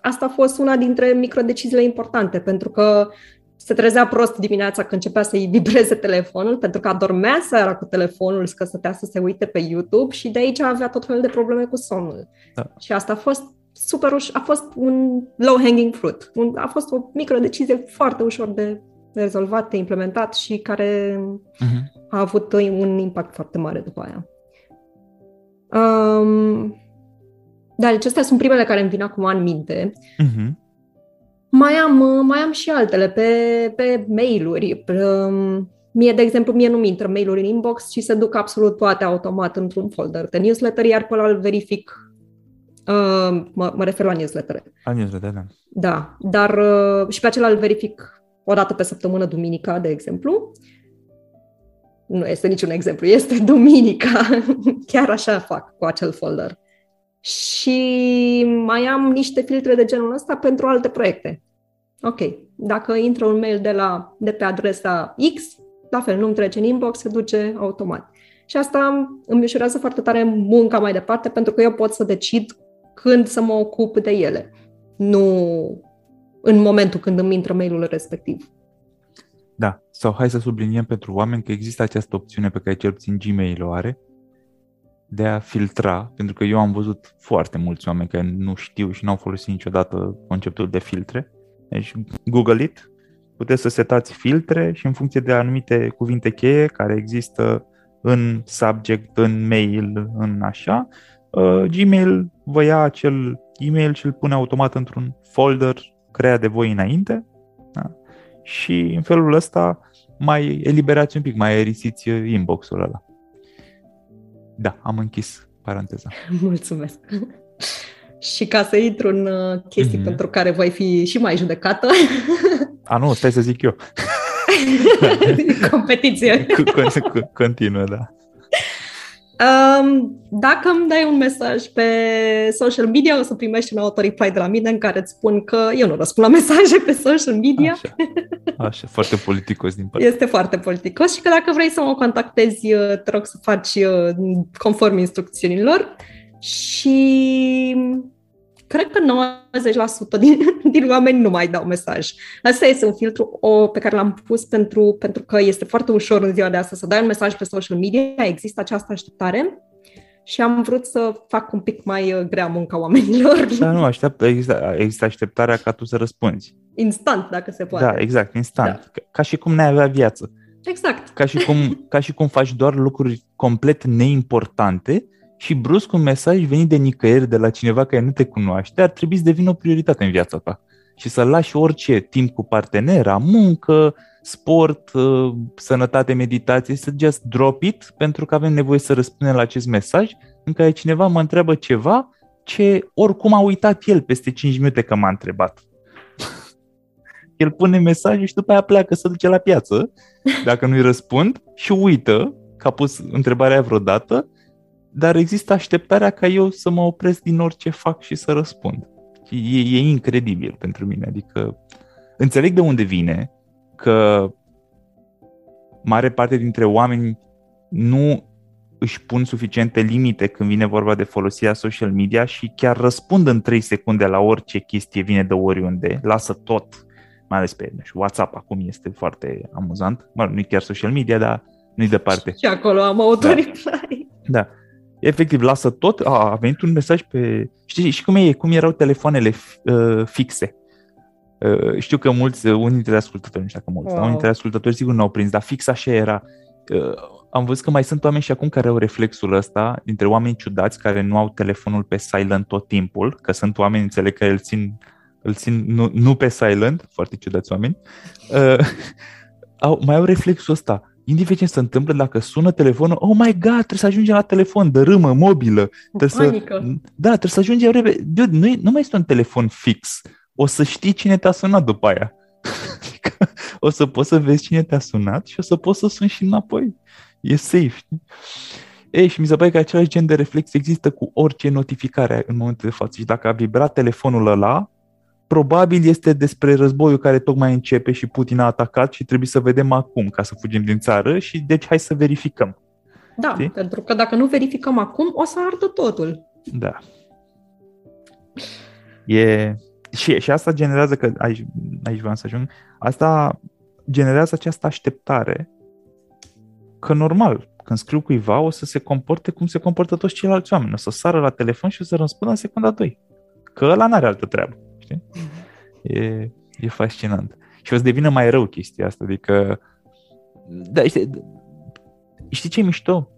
asta a fost una dintre microdeciziile importante, pentru că se trezea prost dimineața când începea să-i vibreze telefonul, pentru că adormea seara cu telefonul, că stătea să se uite pe YouTube și de aici avea tot felul de probleme cu somnul. Da. Și asta a fost super uș- a fost un low-hanging fruit. Un, a fost o micro decizie foarte ușor de rezolvat, de implementat și care uh-huh. A avut un impact foarte mare după aia. Um, dar deci astea sunt primele care îmi vin acum în minte. Uh-huh. Mai am, mai am și altele pe, pe mail-uri. Um, mie, de exemplu, mie nu-mi intră mail-uri în inbox și se duc absolut toate automat într-un folder de newsletter, iar pe ăla îl verific. Uh, mă, mă refer la newsletter. La newsletter, da. Da, dar uh, și pe acela îl verific o dată pe săptămână, duminica, de exemplu. Nu este niciun exemplu, este duminica. Chiar așa fac cu acel folder și mai am niște filtre de genul ăsta pentru alte proiecte. Ok, dacă intră un mail de, la, de pe adresa X, la fel, nu-mi trece în inbox, se duce automat. Și asta îmi ușurează foarte tare munca mai departe, pentru că eu pot să decid când să mă ocup de ele, nu în momentul când îmi intră mailul respectiv. Da, sau hai să subliniem pentru oameni că există această opțiune pe care cel puțin Gmail o are, de a filtra, pentru că eu am văzut foarte mulți oameni care nu știu și nu au folosit niciodată conceptul de filtre. Deci Google it, puteți să setați filtre și în funcție de anumite cuvinte cheie care există în subject, în mail, în așa, uh, Gmail vă ia acel email și îl pune automat într-un folder creat de voi înainte da? Și în felul ăsta mai eliberați un pic, mai aerisiți inbox-ul ăla. Da, am închis paranteza. Mulțumesc. și ca să intru în uh, chestii mm-hmm. pentru care voi fi și mai judecată. A, nu, stai să zic eu. Competiție. Continuă, da. Um, dacă îmi dai un mesaj pe social media, o să primești un auto-reply de la mine în care îți spun că eu nu răspund la mesaje pe social media. Așa, Așa foarte politicos din partea. Este foarte politicos și că dacă vrei să mă contactezi, uh, te rog să faci uh, conform instrucțiunilor și cred că 90% din, din oameni nu mai dau mesaj. Asta este un filtru o, pe care l-am pus pentru, pentru că este foarte ușor în ziua de astăzi să dai un mesaj pe social media, există această așteptare și am vrut să fac un pic mai uh, grea munca oamenilor. Da, nu, așteaptă, există, există așteptarea ca tu să răspunzi. Instant, dacă se poate. Da, exact, instant. Da. Ca, ca și cum n-ai avea viață. Exact. Ca și, cum, ca și cum faci doar lucruri complet neimportante și brusc un mesaj venit de nicăieri de la cineva care nu te cunoaște ar trebui să devină o prioritate în viața ta și să lași orice timp cu partenera, muncă, sport, uh, sănătate, meditație, să just drop it pentru că avem nevoie să răspundem la acest mesaj în care cineva mă întreabă ceva ce oricum a uitat el peste 5 minute că m-a întrebat. el pune mesajul și după aia pleacă să duce la piață, dacă nu-i răspund, și uită că a pus întrebarea vreodată dar există așteptarea ca eu să mă opresc din orice fac și să răspund. E, e incredibil pentru mine, adică înțeleg de unde vine că mare parte dintre oameni nu își pun suficiente limite când vine vorba de folosirea social media și chiar răspund în 3 secunde la orice chestie vine de oriunde, lasă tot, mai ales pe WhatsApp acum este foarte amuzant, mă, nu chiar social media, dar nu-i departe. Și acolo am autorii da. da efectiv lasă tot, a, a venit un mesaj pe... Știi și cum, e, cum erau telefoanele uh, fixe? Uh, știu că mulți, uh, unii dintre ascultători, nu știu dacă mulți, wow. unii dintre ascultători sigur nu au prins, dar fix așa era. Uh, am văzut că mai sunt oameni și acum care au reflexul ăsta, dintre oameni ciudați care nu au telefonul pe silent tot timpul, că sunt oameni, înțeleg, că îl țin, îl țin nu, nu pe silent, foarte ciudați oameni, uh, au, mai au reflexul ăsta indiferent ce se întâmplă, dacă sună telefonul, oh my god, trebuie să ajungem la telefon, dărâmă, mobilă. Trebuie panică. Să, da, trebuie să ajungem repede. Dude, nu, nu mai este un telefon fix. O să știi cine te-a sunat după aia. Adică, o să poți să vezi cine te-a sunat și o să poți să suni și înapoi. E safe. Ei, și mi se pare că același gen de reflex există cu orice notificare în momentul de față. Și dacă a vibrat telefonul ăla, probabil este despre războiul care tocmai începe și Putin a atacat și trebuie să vedem acum ca să fugim din țară și deci hai să verificăm. Da, Știi? pentru că dacă nu verificăm acum, o să ardă totul. Da. E, și, și asta generează că, aici, aici vreau să ajung, asta generează această așteptare că normal, când scriu cuiva, o să se comporte cum se comportă toți ceilalți oameni. O să sară la telefon și o să răspundă în secunda 2. Că ăla n-are altă treabă. Știi? E, e fascinant. Și o să devină mai rău chestia asta. Adică, da, știi, știi ce e mișto?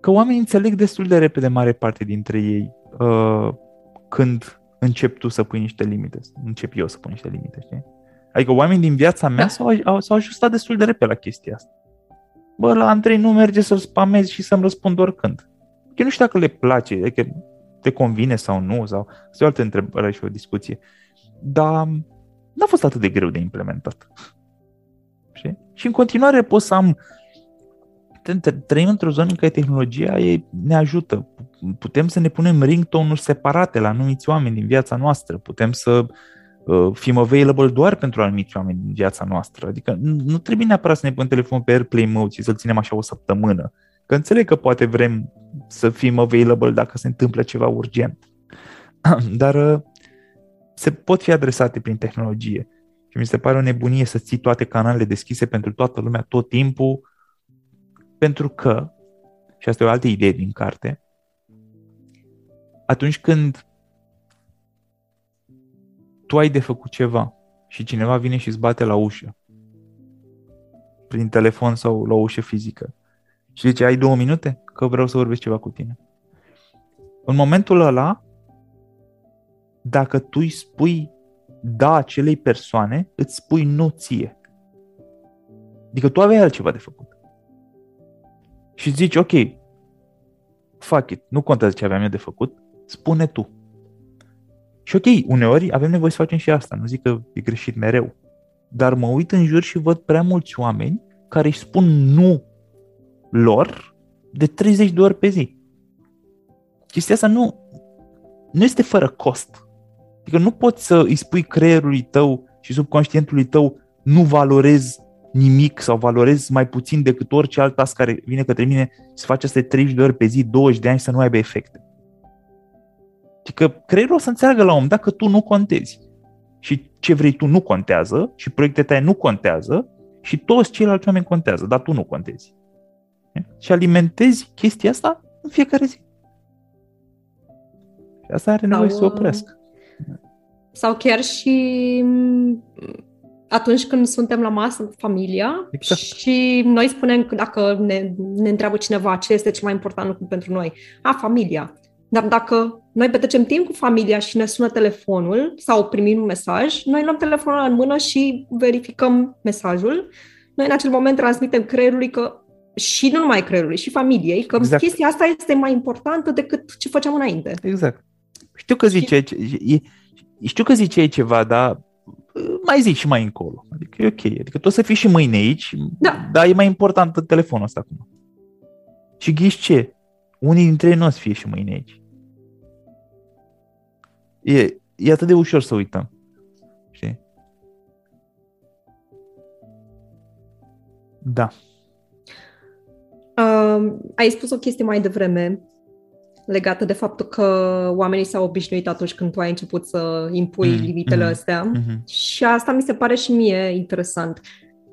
Că oamenii înțeleg destul de repede mare parte dintre ei uh, când încep tu să pui niște limite. Încep eu să pun niște limite, știi? Adică oamenii din viața mea s-au, s-au ajustat destul de repede la chestia asta. Bă, la Andrei nu merge să-l spamez și să-mi răspund oricând. Eu nu știu dacă le place, adică te convine sau nu, sau este o altă întrebare și o discuție. Dar n-a fost atât de greu de implementat. Știi? Și în continuare pot să am trăim într-o zonă în care tehnologia ne ajută. Putem să ne punem ringtone-uri separate la anumiți oameni din viața noastră. Putem să uh, fim available doar pentru anumiți oameni din viața noastră. Adică nu trebuie neapărat să ne punem telefonul pe AirPlay mode și să-l ținem așa o săptămână. Că înțeleg că poate vrem să fim available dacă se întâmplă ceva urgent. Dar uh, se pot fi adresate prin tehnologie. Și mi se pare o nebunie să ții toate canalele deschise pentru toată lumea tot timpul, pentru că, și asta e o altă idee din carte, atunci când tu ai de făcut ceva și cineva vine și îți bate la ușă, prin telefon sau la o ușă fizică, și zice, ai două minute? Că vreau să vorbesc ceva cu tine. În momentul ăla, dacă tu îi spui da acelei persoane, îți spui nu ție. Adică tu aveai altceva de făcut. Și zici, ok, fuck it, nu contează ce aveam eu de făcut, spune tu. Și ok, uneori avem nevoie să facem și asta, nu zic că e greșit mereu. Dar mă uit în jur și văd prea mulți oameni care își spun nu lor de 30 de ori pe zi. Chestia asta nu, nu este fără cost. Adică nu poți să îi spui creierului tău și subconștientului tău nu valorezi nimic sau valorezi mai puțin decât orice alt task care vine către mine să face asta 30 de ori pe zi, 20 de ani să nu aibă efecte. Adică creierul o să înțeleagă la un moment dat că tu nu contezi. Și ce vrei tu nu contează și proiectele tale nu contează și toți ceilalți oameni contează, dar tu nu contezi. Și alimentezi chestia asta în fiecare zi. Și asta are nevoie să se oprească. Sau chiar și atunci când suntem la masă cu familia exact. și noi spunem că dacă ne, ne întreabă cineva ce este cel mai important lucru pentru noi, a, familia. Dar dacă noi petrecem timp cu familia și ne sună telefonul sau primim un mesaj, noi luăm telefonul în mână și verificăm mesajul. Noi în acel moment transmitem creierului că și nu numai creierului, și familiei, că exact. chestia asta este mai importantă decât ce făceam înainte. Exact. Știu că zice, și... știu că ziceai ceva, dar mai zic și mai încolo. Adică e ok. Adică tu o să fii și mâine aici, da. dar e mai important telefonul ăsta acum. Și ghiși ce? Unii dintre ei nu o să fie și mâine aici. E, e atât de ușor să uităm. Știi? Da. Uh, ai spus o chestie mai devreme legată de faptul că oamenii s-au obișnuit atunci când tu ai început să impui mm, limitele mm, astea. Mm-hmm. Și asta mi se pare și mie interesant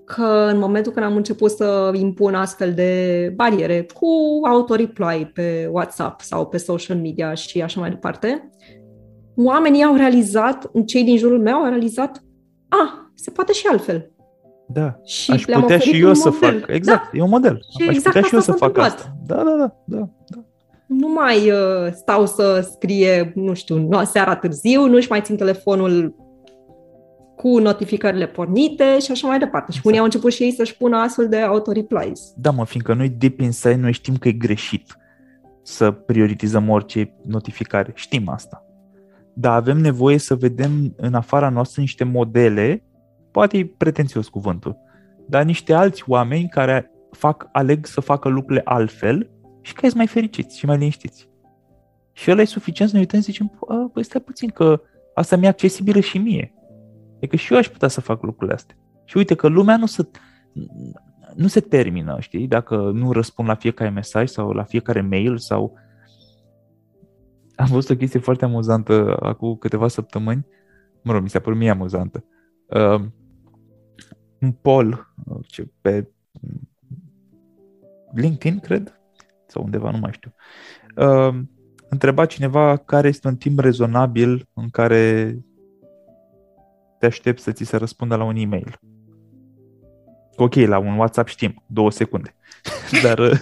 că în momentul când am început să impun astfel de bariere cu auto-reply pe WhatsApp sau pe social media și așa mai departe, oamenii au realizat, cei din jurul meu au realizat, a, ah, se poate și altfel. Da, și aș putea și eu să model. fac. Exact, da. e un model. Și aș exact putea și eu să fac asta. Da, da, da, da, da nu mai uh, stau să scrie, nu știu, seara târziu, nu-și mai țin telefonul cu notificările pornite și așa mai departe. Și unii au început și ei să-și pună astfel de auto-replies. Da, mă, fiindcă noi deep inside noi știm că e greșit să prioritizăm orice notificare. Știm asta. Dar avem nevoie să vedem în afara noastră niște modele, poate e pretențios cuvântul, dar niște alți oameni care fac, aleg să facă lucrurile altfel și că ești mai fericiți și mai liniștiți. Și ăla e suficient să ne uităm și zicem, păi stai puțin că asta mi-e accesibilă și mie. E că și eu aș putea să fac lucrurile astea. Și uite că lumea nu se, nu se termină, știi, dacă nu răspund la fiecare mesaj sau la fiecare mail sau... Am văzut o chestie foarte amuzantă acum câteva săptămâni, mă rog, mi s-a părut mie amuzantă. Uh, un poll ce pe LinkedIn, cred, sau undeva, nu mai știu. Uh, întreba cineva care este un timp rezonabil în care te aștepți să ți se răspundă la un e-mail. Ok, la un WhatsApp știm, două secunde. Dar uh,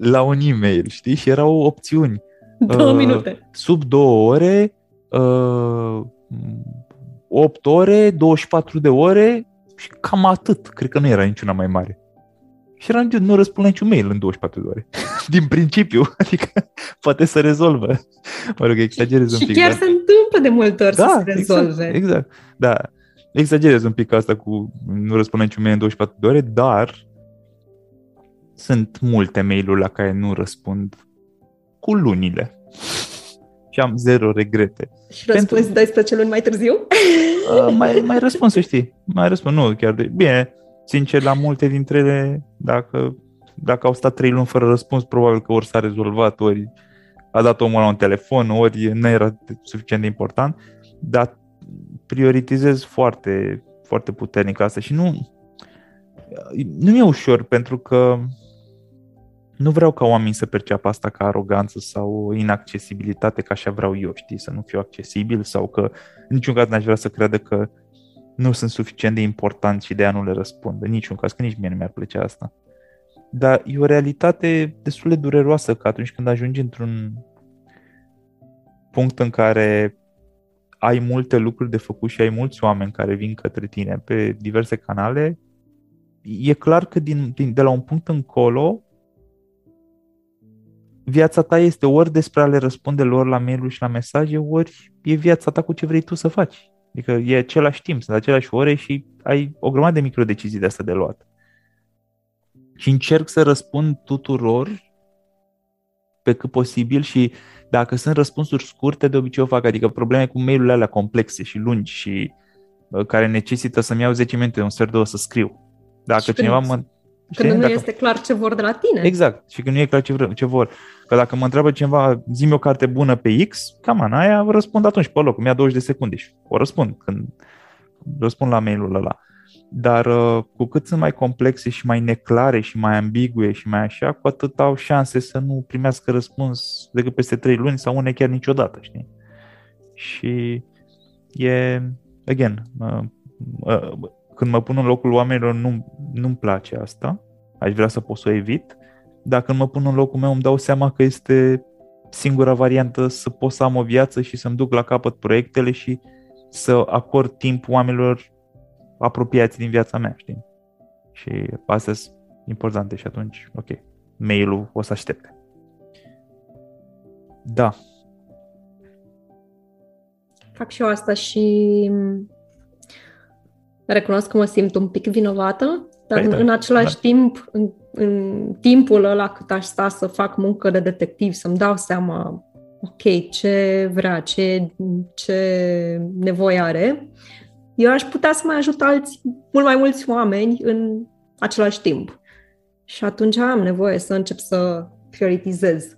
la un e-mail, știi? Și erau opțiuni. Două uh, minute. Sub două ore, uh, 8 ore, 24 de ore și cam atât. Cred că nu era niciuna mai mare. Și era, nu răspund la niciun mail în 24 de ore. Din principiu, adică poate să rezolvă. Mă rog, exagerez un pic. Și chiar dar... se întâmplă de multe ori da, să se exact, rezolve. Exact, exact. Da, exagerez un pic asta cu nu răspund la niciun mail în 24 de ore, dar sunt multe mail-uri la care nu răspund cu lunile. Și am zero regrete. Și răspunzi Pentru... 12 luni mai târziu? Uh, mai, mai răspund, să știi. Mai răspund, nu chiar de... Bine, sincer, la multe dintre ele, dacă, dacă au stat 3 luni fără răspuns, probabil că ori s-a rezolvat, ori a dat omul la un telefon, ori nu era suficient de important, dar prioritizez foarte, foarte puternic asta și nu, nu mi-e ușor pentru că nu vreau ca oamenii să perceapă asta ca aroganță sau inaccesibilitate, ca așa vreau eu, știi, să nu fiu accesibil sau că în niciun caz n-aș vrea să creadă că nu sunt suficient de important și de a nu le răspund. În niciun caz, că nici mie nu mi-ar plăcea asta. Dar e o realitate destul de dureroasă că atunci când ajungi într-un punct în care ai multe lucruri de făcut și ai mulți oameni care vin către tine pe diverse canale, e clar că din, din, de la un punct încolo viața ta este ori despre a le răspunde lor la mail și la mesaje, ori e viața ta cu ce vrei tu să faci. Adică e același timp, sunt aceleași ore și ai o grămadă de microdecizii de asta de luat. Și încerc să răspund tuturor pe cât posibil și dacă sunt răspunsuri scurte, de obicei o fac. Adică probleme cu mail-urile alea complexe și lungi și care necesită să-mi iau 10 minute, un sfert de oră să scriu. Dacă și cineva mă... Când nu dacă... este clar ce vor de la tine. Exact. Și când nu e clar ce, vreau, ce vor. Că dacă mă întreabă cineva, zi o carte bună pe X, cam în aia răspund atunci pe loc, mi-a 20 de secunde și o răspund când răspund la mailul ăla. Dar uh, cu cât sunt mai complexe și mai neclare și mai ambigue și mai așa, cu atât au șanse să nu primească răspuns decât peste 3 luni sau une chiar niciodată, știi? Și e, again, uh, uh, când mă pun în locul oamenilor nu, nu-mi place asta, aș vrea să pot să o evit, dacă mă pun în locul meu îmi dau seama că este singura variantă să pot să am o viață și să-mi duc la capăt proiectele și să acord timp oamenilor apropiați din viața mea, știi? Și astea sunt importante și atunci, ok, mail-ul o să aștepte. Da. Fac și eu asta și recunosc că mă simt un pic vinovată, dar păi, în, da, în același da. timp, în, în timpul ăla cât aș sta să fac muncă de detectiv, să-mi dau seama, ok, ce vrea, ce, ce nevoie are, eu aș putea să mai ajut alți, mult mai mulți oameni în același timp. Și atunci am nevoie să încep să prioritizez.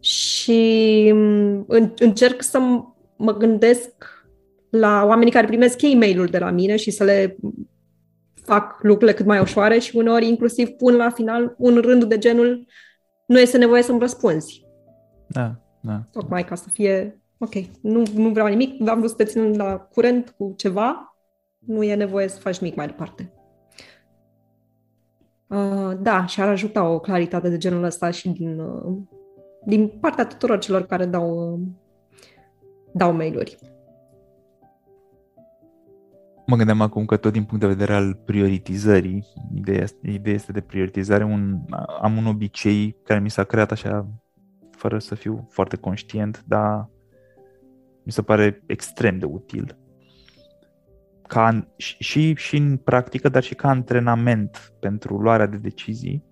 Și mm, încerc să mă gândesc la oamenii care primesc e mail de la mine și să le fac lucrurile cât mai ușoare și uneori inclusiv pun la final un rând de genul nu este nevoie să-mi răspunzi. Da, da. Tocmai ca să fie ok, nu, nu vreau nimic, am vrut să te țin la curent cu ceva, nu e nevoie să faci nimic mai departe. Uh, da, și ar ajuta o claritate de genul ăsta și din, uh, din partea tuturor celor care dau, uh, dau mail-uri. Mă gândeam acum că tot din punct de vedere al prioritizării, ideea, ideea este de prioritizare, un, am un obicei care mi s-a creat așa, fără să fiu foarte conștient, dar mi se pare extrem de util. Ca, și, și în practică, dar și ca antrenament pentru luarea de decizii.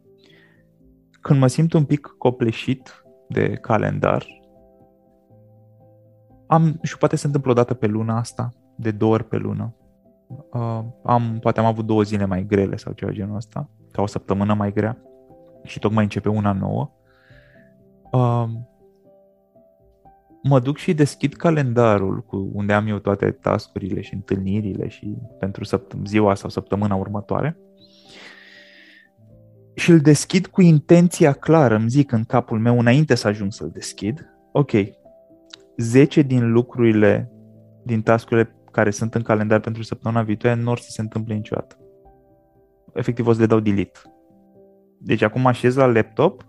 Când mă simt un pic copleșit de calendar, am, și poate se întâmplă o dată pe luna asta, de două ori pe lună, uh, am, poate am avut două zile mai grele sau ceva genul ăsta, ca o săptămână mai grea și tocmai începe una nouă. Uh, mă duc și deschid calendarul cu unde am eu toate tascurile și întâlnirile și pentru săpt- ziua sau săptămâna următoare și îl deschid cu intenția clară, îmi zic în capul meu înainte să ajung să-l deschid, ok, 10 din lucrurile, din tascurile care sunt în calendar pentru săptămâna viitoare nu or să se întâmple niciodată. Efectiv o să le dau delete. Deci acum așez la laptop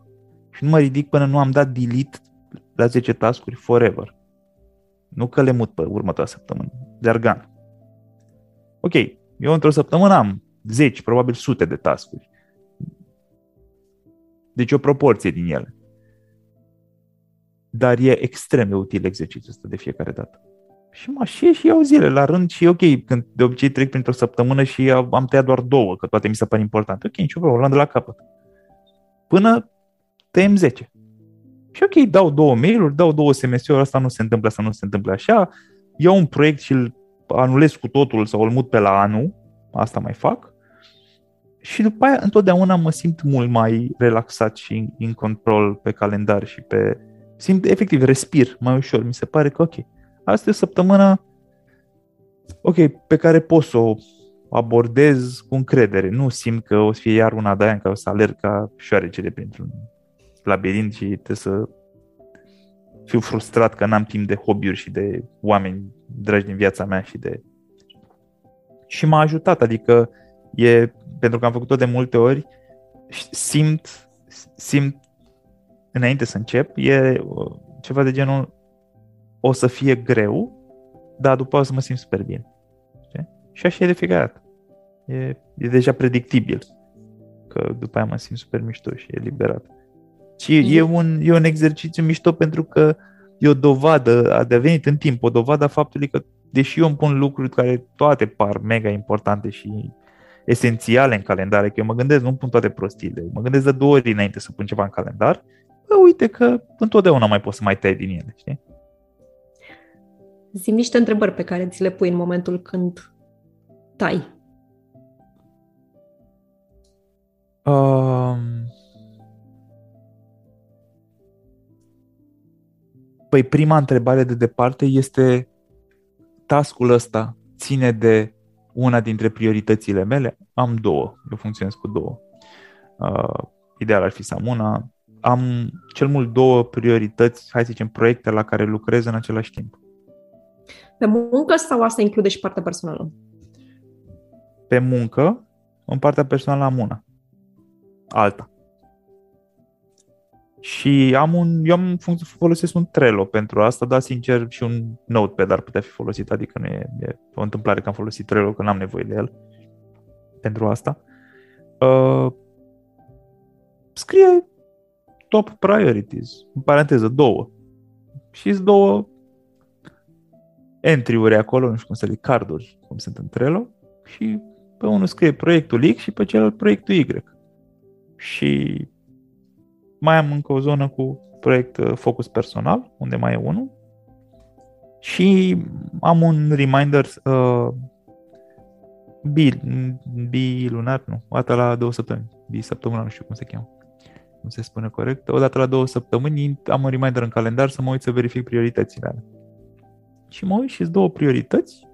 și nu mă ridic până nu am dat delete la 10 tascuri forever. Nu că le mut pe următoarea săptămână. De argan. Ok, eu într-o săptămână am 10, probabil sute de tascuri. Deci o proporție din ele. Dar e extrem de util exercițiul ăsta de fiecare dată. Și mă așez și iau zile la rând și ok, când de obicei trec printr-o săptămână și am tăiat doar două, că toate mi se par importante. Ok, nicio problemă, o luăm de la capăt. Până tăiem 10. Și ok, dau două mail-uri, dau două SMS-uri, asta nu se întâmplă, asta nu se întâmplă așa, iau un proiect și îl anulez cu totul sau îl mut pe la anul, asta mai fac, și după aia întotdeauna mă simt mult mai relaxat și în control pe calendar și pe... Simt, efectiv, respir mai ușor. Mi se pare că, ok, asta e o săptămână ok, pe care pot să o abordez cu încredere. Nu simt că o să fie iar una de aia în care o să alerg ca șoarecele printr-un labirint și trebuie să fiu frustrat că n-am timp de hobby-uri și de oameni dragi din viața mea și de... Și m-a ajutat, adică e, pentru că am făcut-o de multe ori, simt, simt înainte să încep, e ceva de genul o să fie greu, dar după o să mă simt super bine. Știi? Și așa e de fiecare dată. E, e deja predictibil că după aia mă simt super mișto și e liberat. Și e un, e un exercițiu mișto pentru că e o dovadă, a devenit în timp o dovadă a faptului că deși eu îmi pun lucruri care toate par mega importante și esențiale în calendar, că eu mă gândesc, nu pun toate prostiile, mă gândesc de două ori înainte să pun ceva în calendar, bă, uite că întotdeauna mai pot să mai tai din ele, știi? Zim niște întrebări pe care ți le pui în momentul când tai. Um... Păi prima întrebare de departe este tascul ăsta ține de una dintre prioritățile mele? Am două, eu funcționez cu două. Uh, ideal ar fi să am una. Am cel mult două priorități, hai să zicem, proiecte la care lucrez în același timp. Pe muncă sau asta include și partea personală? Pe muncă, în partea personală am una. Alta. Și am un, eu am folosesc un Trello pentru asta, dar sincer și un Notepad ar putea fi folosit, adică nu e, e o întâmplare că am folosit Trello, că n-am nevoie de el pentru asta. Uh, scrie top priorities, în paranteză, două. Și două entry-uri acolo, nu știu cum să le carduri, cum sunt în Trello, și pe unul scrie proiectul X și pe celălalt proiectul Y. Și mai am încă o zonă cu proiect uh, focus personal, unde mai e unul. Și am un reminder uh, bi, bi lunar, nu, o dată la două săptămâni, bi săptămâna, nu știu cum se cheamă, nu se spune corect. O dată la două săptămâni am un reminder în calendar să mă uit să verific prioritățile alea. Și mă uit și două priorități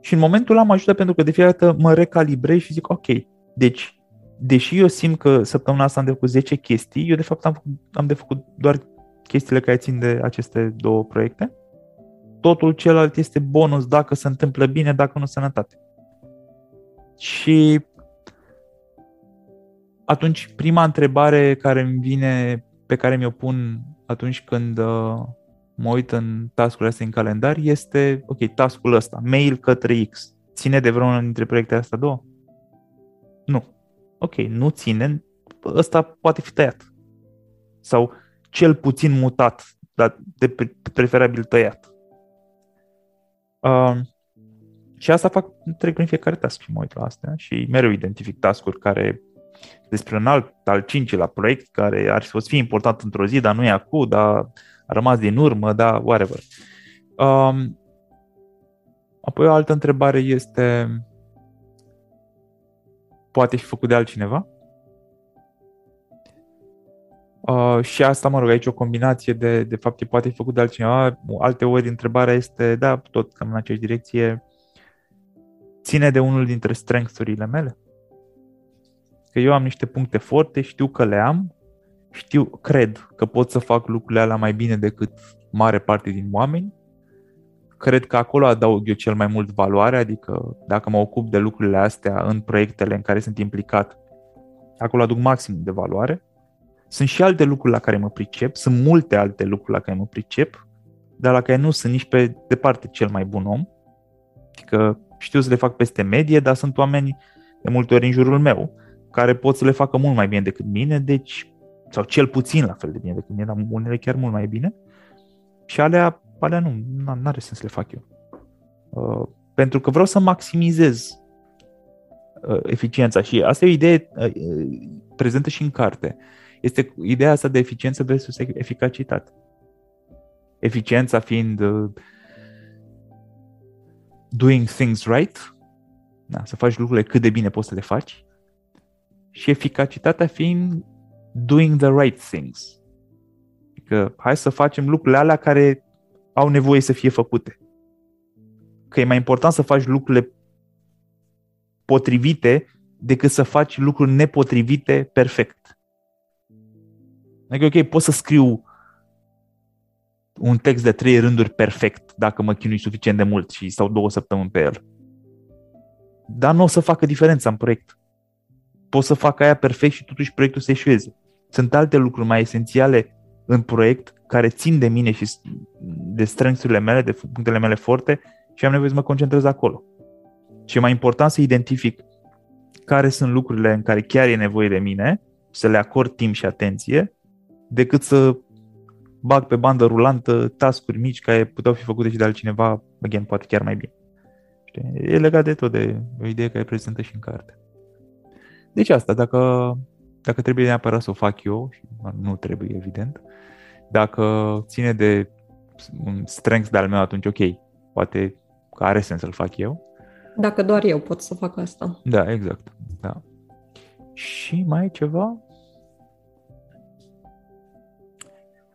și în momentul am ajutat pentru că de fiecare dată mă recalibrez și zic ok, deci deși eu simt că săptămâna asta am de făcut 10 chestii, eu de fapt am, făcut, am de făcut doar chestiile care țin de aceste două proiecte. Totul celălalt este bonus dacă se întâmplă bine, dacă nu sănătate. Și atunci prima întrebare care îmi vine, pe care mi-o pun atunci când uh, mă uit în tascurile astea în calendar este, ok, tascul ăsta, mail către X, ține de vreunul dintre proiectele astea două? Nu ok, nu ține, ăsta poate fi tăiat. Sau cel puțin mutat, dar de preferabil tăiat. Uh, și asta fac, trec prin fiecare task și mă uit la astea și mereu identific task-uri care despre un alt, al cincilea proiect care ar fi, fi important într-o zi, dar nu e acum, dar a rămas din urmă, dar whatever. Um, apoi o altă întrebare este poate fi făcut de altcineva? Uh, și asta, mă rog, aici o combinație de, de fapt, poate fi făcut de altcineva. Alte ori, întrebarea este, da, tot cam în aceeași direcție, ține de unul dintre strengths-urile mele? Că eu am niște puncte forte, știu că le am, știu, cred că pot să fac lucrurile alea mai bine decât mare parte din oameni. Cred că acolo adaug eu cel mai mult valoare, adică dacă mă ocup de lucrurile astea în proiectele în care sunt implicat, acolo aduc maxim de valoare. Sunt și alte lucruri la care mă pricep, sunt multe alte lucruri la care mă pricep, dar la care nu sunt nici pe departe cel mai bun om. Adică știu să le fac peste medie, dar sunt oameni de multe ori în jurul meu care pot să le facă mult mai bine decât mine, deci sau cel puțin la fel de bine decât mine, dar unele chiar mult mai bine. Și alea, alea nu, nu are sens să le fac eu. Uh, pentru că vreau să maximizez uh, eficiența și asta e o idee uh, prezentă și în carte. Este ideea asta de eficiență versus eficacitate. Eficiența fiind uh, doing things right, da, să faci lucrurile cât de bine poți să le faci, și eficacitatea fiind doing the right things. Adică hai să facem lucrurile alea care au nevoie să fie făcute. Că e mai important să faci lucrurile potrivite decât să faci lucruri nepotrivite perfect. Adică, ok, pot să scriu un text de trei rânduri perfect dacă mă chinui suficient de mult și stau două săptămâni pe el. Dar nu o să facă diferența în proiect. Pot să fac aia perfect și totuși proiectul să eșueze. Sunt alte lucruri mai esențiale în proiect care țin de mine și de strengths mele, de punctele mele forte și am nevoie să mă concentrez acolo. Și e mai important să identific care sunt lucrurile în care chiar e nevoie de mine, să le acord timp și atenție, decât să bag pe bandă rulantă tascuri mici care puteau fi făcute și de altcineva, again, poate chiar mai bine. Știi? E legat de tot, de o idee care prezentă și în carte. Deci asta, dacă dacă trebuie neapărat să o fac eu, și nu trebuie, evident, dacă ține de un strength de-al meu, atunci ok, poate că are sens să-l fac eu. Dacă doar eu pot să fac asta. Da, exact. Da. Și mai e ceva?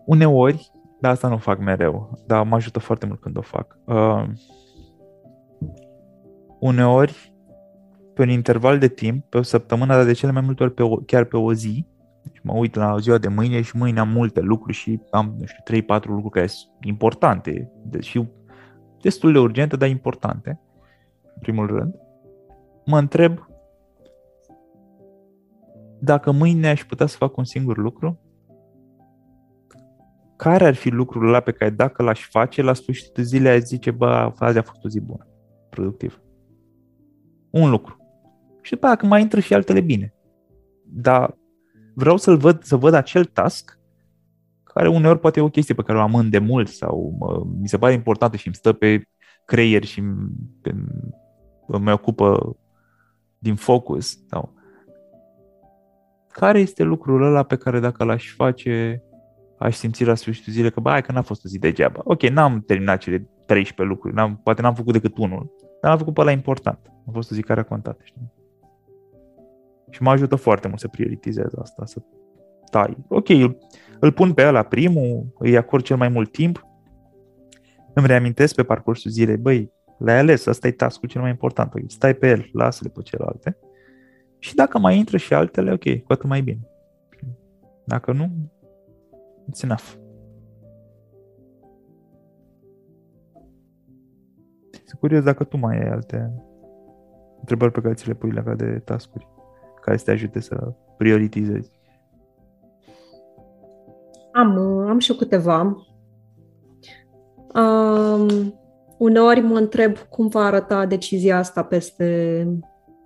Uneori, dar asta nu o fac mereu, dar mă ajută foarte mult când o fac. Uh, uneori pe un interval de timp, pe o săptămână, dar de cele mai multe ori pe o, chiar pe o zi. Deci mă uit la ziua de mâine și mâine am multe lucruri și am, nu știu, 3-4 lucruri care sunt importante și destul de urgente, dar importante, în primul rând. Mă întreb dacă mâine aș putea să fac un singur lucru, care ar fi lucrul ăla pe care dacă l-aș face, la sfârșitul zilei aș zice, bă, azi a fost o zi bună, productiv. Un lucru și după aia când mai intră și altele bine. Dar vreau să-l văd, să văd acel task care uneori poate e o chestie pe care o am de mult sau mă, mi se pare importantă și îmi stă pe creier și pe, mă ocupă din focus. Sau. Care este lucrul ăla pe care dacă l-aș face aș simți la sfârșitul zilei că, bă, că n-a fost o zi degeaba. Ok, n-am terminat cele 13 lucruri, n-am, poate n-am făcut decât unul, dar am făcut pe ăla important. A fost o zi care a contat, știi? Și mă ajută foarte mult să prioritizez asta, să tai. Ok, îl, îl pun pe ăla primul, îi acord cel mai mult timp, îmi reamintesc pe parcursul zilei, băi, l-ai ales, ăsta e task cel mai important, păi, stai pe el, lasă-le pe celelalte. Și dacă mai intră și altele, ok, cu atât mai bine. Dacă nu, it's enough. Sunt curios dacă tu mai ai alte întrebări pe care ți le pui legat de tascuri care să te ajute să prioritizezi? Am, am și eu câteva. Um, uneori mă întreb cum va arăta decizia asta peste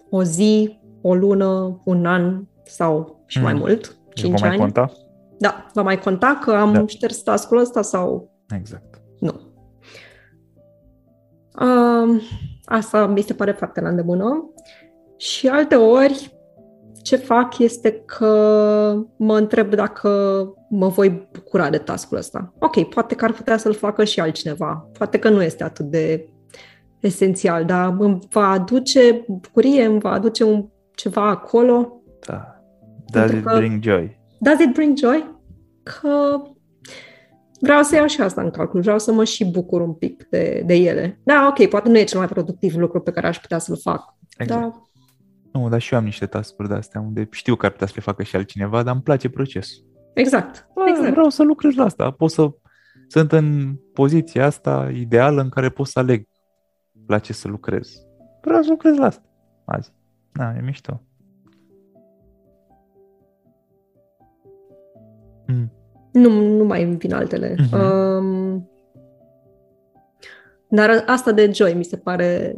o zi, o lună, un an sau și mm. mai mult, cinci va ani. Mai conta? Da, va mai conta că am da. șters tascul ăsta sau... Exact. Nu. Um, asta mi se pare foarte la îndemână. Și alte ori ce fac este că mă întreb dacă mă voi bucura de taskul ăsta. Ok, poate că ar putea să-l facă și altcineva. Poate că nu este atât de esențial, dar îmi va aduce bucurie, îmi va aduce un, ceva acolo. Da. Does it bring joy? Does it bring joy? că vreau să iau și asta în calcul, vreau să mă și bucur un pic de, de ele. Da, ok, poate nu e cel mai productiv lucru pe care aș putea să-l fac. Exact. Da. Nu, dar și eu am niște task de astea unde știu că ar putea să le facă și altcineva, dar îmi place procesul. Exact. A, exact. Vreau să lucrez la asta. Pot să sunt în poziția asta ideală în care pot să aleg la ce să lucrez. Vreau să lucrez la asta azi. Da, e mișto. Mm. Nu, nu mai îmi vin altele. Mm-hmm. Um, dar asta de joy mi se pare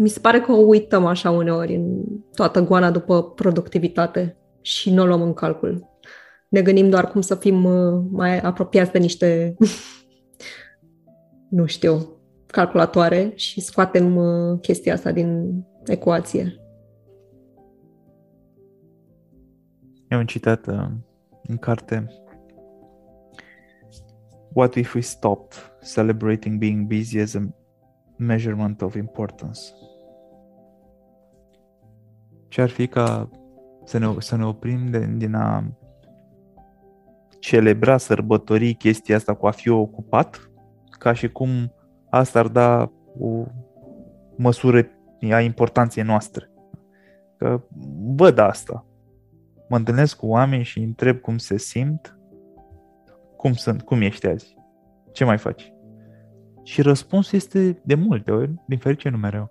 mi se pare că o uităm așa uneori în toată goana după productivitate și nu o luăm în calcul. Ne gândim doar cum să fim uh, mai apropiați de niște, nu știu, calculatoare și scoatem uh, chestia asta din ecuație. E un citat uh, în carte What if we stopped celebrating being busy as a measurement of importance? Ce ar fi ca să ne, să ne oprim de, din a celebra, sărbători chestia asta cu a fi ocupat, ca și cum asta ar da o măsură a importanței noastre. Că văd asta. Mă întâlnesc cu oameni și întreb cum se simt, cum sunt, cum ești azi, ce mai faci? Și răspunsul este de multe ori, din fericire nu mereu,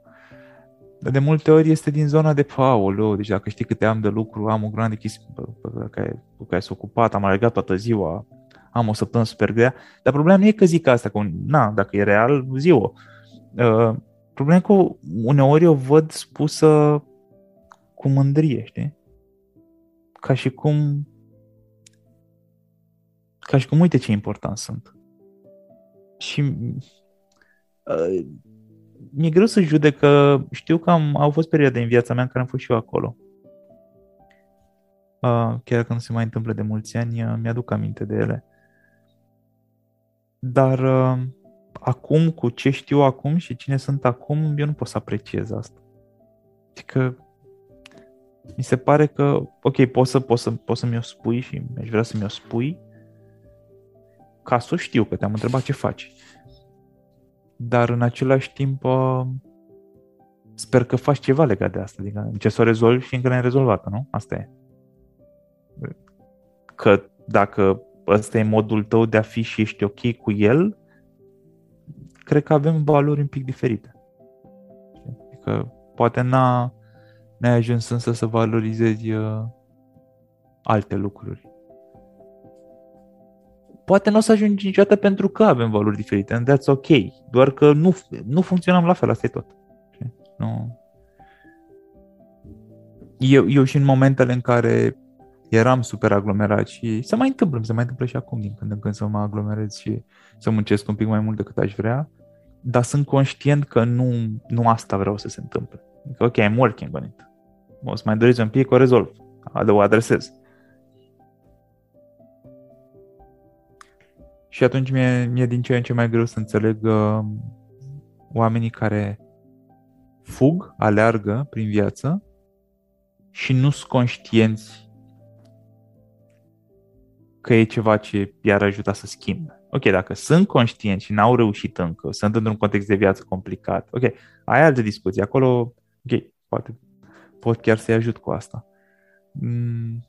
dar de multe ori este din zona de paolo, deci dacă știi câte am de lucru, am o grande chestie pe care, pe care sunt ocupat, am alergat toată ziua, am o săptămână super grea, dar problema nu e că zic asta, că na, dacă e real, ziua. Uh, problema e că uneori o văd spusă cu mândrie, știi? Ca și cum ca și cum uite ce important sunt. Și uh, mi-e greu să judec că știu că am, au fost perioade în viața mea în care am fost și eu acolo. Uh, chiar dacă nu se mai întâmplă de mulți ani, uh, mi-aduc aminte de ele. Dar uh, acum, cu ce știu acum și cine sunt acum, eu nu pot să apreciez asta. Adică mi se pare că, ok, poți, să, poți, să, poți să mi-o spui și aș vrea să mi-o spui ca să știu că te-am întrebat ce faci dar în același timp uh, sper că faci ceva legat de asta, adică ce să o rezolvi și încă ne-ai rezolvat nu? Asta e. Că dacă ăsta e modul tău de a fi și ești ok cu el, cred că avem valori un pic diferite. Adică poate n-a, n-ai ajuns însă să valorizezi uh, alte lucruri Poate nu o să ajungi niciodată pentru că avem valori diferite, and that's ok. Doar că nu, nu funcționăm la fel, asta e tot. Nu. Eu, eu și în momentele în care eram super aglomerat și se mai întâmplă, se mai întâmplă și acum din când în când să mă aglomerez și să muncesc un pic mai mult decât aș vrea, dar sunt conștient că nu, nu asta vreau să se întâmple. Adică, ok, I'm working on it. O să mai doresc un pic, o rezolv, o adresez. Și atunci mi-e, mi-e din ce în ce mai greu să înțeleg uh, oamenii care fug, aleargă prin viață și nu sunt conștienți că e ceva ce i-ar ajuta să schimbe. Ok, dacă sunt conștienți și n-au reușit încă, sunt într-un context de viață complicat, ok, ai alte discuții, acolo, ok, poate pot chiar să-i ajut cu asta. Mm,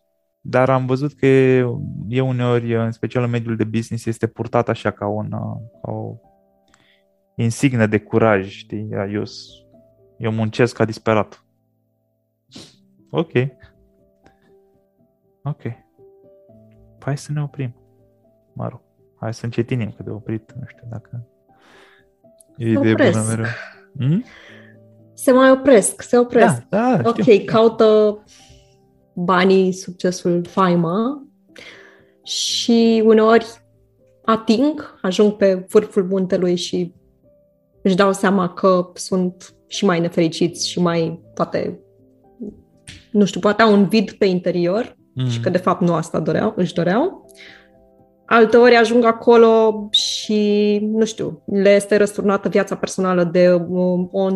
dar am văzut că e uneori, în special în mediul de business, este purtat așa ca, un, ca o insignă de curaj, știi? Eu, eu muncesc ca disperat. Ok. Ok. Hai să ne oprim. Mă rog. Hai să încetinim că de oprit, nu știu dacă e idee bună mereu. Hmm? Se mai opresc, se opresc. Da, da, ok, știu. caută banii, succesul, faima și uneori ating, ajung pe vârful muntelui și își dau seama că sunt și mai nefericiți și mai, poate, nu știu, poate au un vid pe interior mm. și că de fapt nu asta doreau, își doreau. Alte ori ajung acolo și, nu știu, le este răsturnată viața personală de o, o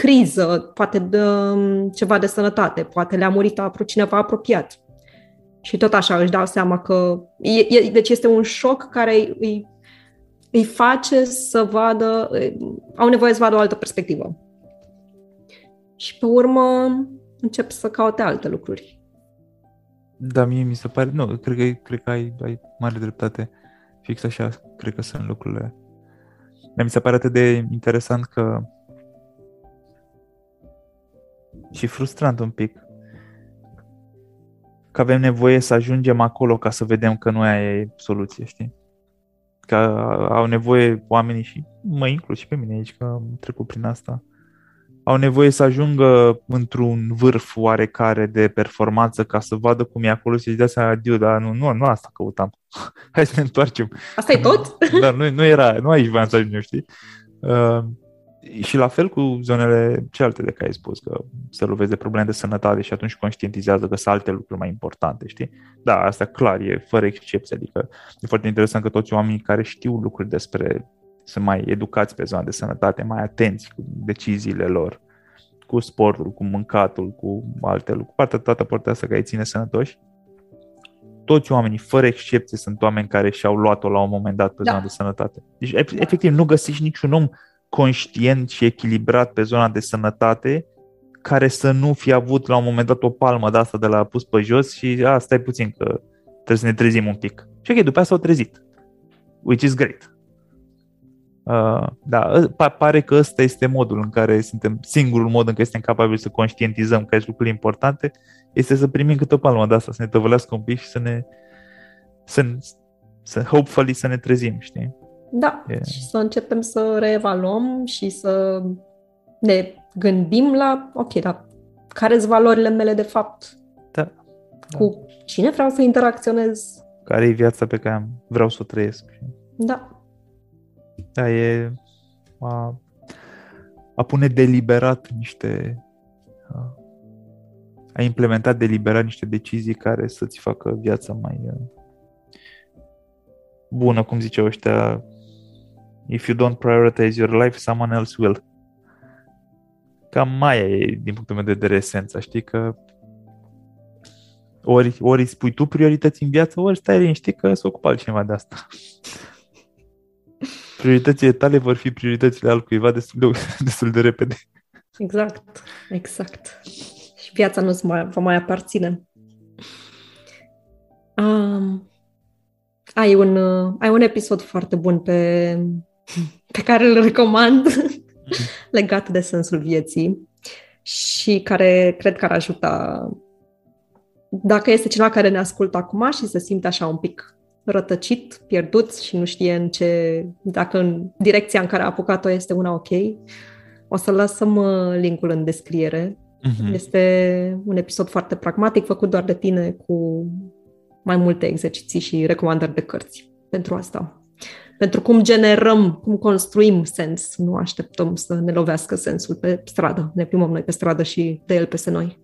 criză, poate de, um, ceva de sănătate, poate le-a murit apro cineva apropiat. Și tot așa își dau seama că... E, e, deci este un șoc care îi, îi face să vadă... Au nevoie să vadă o altă perspectivă. Și pe urmă încep să caute alte lucruri. Da, mie mi se pare... Nu, cred că, cred că ai, ai mare dreptate. Fix așa, cred că sunt lucrurile. Dar mi se pare atât de interesant că și frustrant un pic că avem nevoie să ajungem acolo ca să vedem că nu aia e soluție, știi? Că au nevoie oamenii și mă inclus și pe mine aici, că am trecut prin asta. Au nevoie să ajungă într-un vârf oarecare de performanță ca să vadă cum e acolo și să-și dea seama, adiu, dar nu, nu, nu asta căutam. Hai să ne întoarcem. Asta e tot? Dar nu, nu era, nu aici voiam să ajungem, știi? Uh, și la fel cu zonele celelalte de care ai spus, că se lovesc de probleme de sănătate și atunci conștientizează că sunt alte lucruri mai importante, știi? Da, asta clar, e fără excepție, adică e foarte interesant că toți oamenii care știu lucruri despre, sunt mai educați pe zona de sănătate, mai atenți cu deciziile lor, cu sportul, cu mâncatul, cu alte lucruri, partea toată partea asta care îi ține sănătoși, toți oamenii, fără excepție, sunt oameni care și-au luat-o la un moment dat pe da. zona de sănătate. Deci, efectiv, nu găsești niciun om conștient și echilibrat pe zona de sănătate care să nu fi avut la un moment dat o palmă de asta de la pus pe jos și a, stai puțin că trebuie să ne trezim un pic. Și ok, după asta s-au trezit. Which is great. Uh, da, ă, pare că ăsta este modul în care suntem, singurul mod în care suntem capabili să conștientizăm că sunt lucruri importante, este să primim câte o palmă de asta, să ne tăvălească un pic și să ne, să, să hopefully să ne trezim, știi? Da, e... și să începem să reevaluăm și să ne gândim la, ok, dar care sunt valorile mele de fapt? Da. Cu cine vreau să interacționez? Care e viața pe care vreau să o trăiesc? Da. Da, e a, a pune deliberat niște a, a implementat deliberat niște decizii care să-ți facă viața mai bună, cum ziceau ăștia, If you don't prioritize your life, someone else will. Cam mai e, din punctul meu de vedere, esența, știi că ori, ori spui tu priorități în viață, ori stai liniștit că se ocupă altcineva de asta. Prioritățile tale vor fi prioritățile altcuiva destul de, destul de repede. Exact, exact. Și viața nu mai, va mai aparține. Um, ai, un, uh, ai un episod foarte bun pe pe care îl recomand legat de sensul vieții și care cred că ar ajuta dacă este cineva care ne ascultă acum și se simte așa un pic rătăcit, pierdut și nu știe în ce, dacă în direcția în care a apucat-o este una ok, o să lăsăm uh, linkul în descriere. Uh-huh. Este un episod foarte pragmatic, făcut doar de tine, cu mai multe exerciții și recomandări de cărți pentru asta pentru cum generăm, cum construim sens. Nu așteptăm să ne lovească sensul pe stradă. Ne plimbăm noi pe stradă și de el peste noi.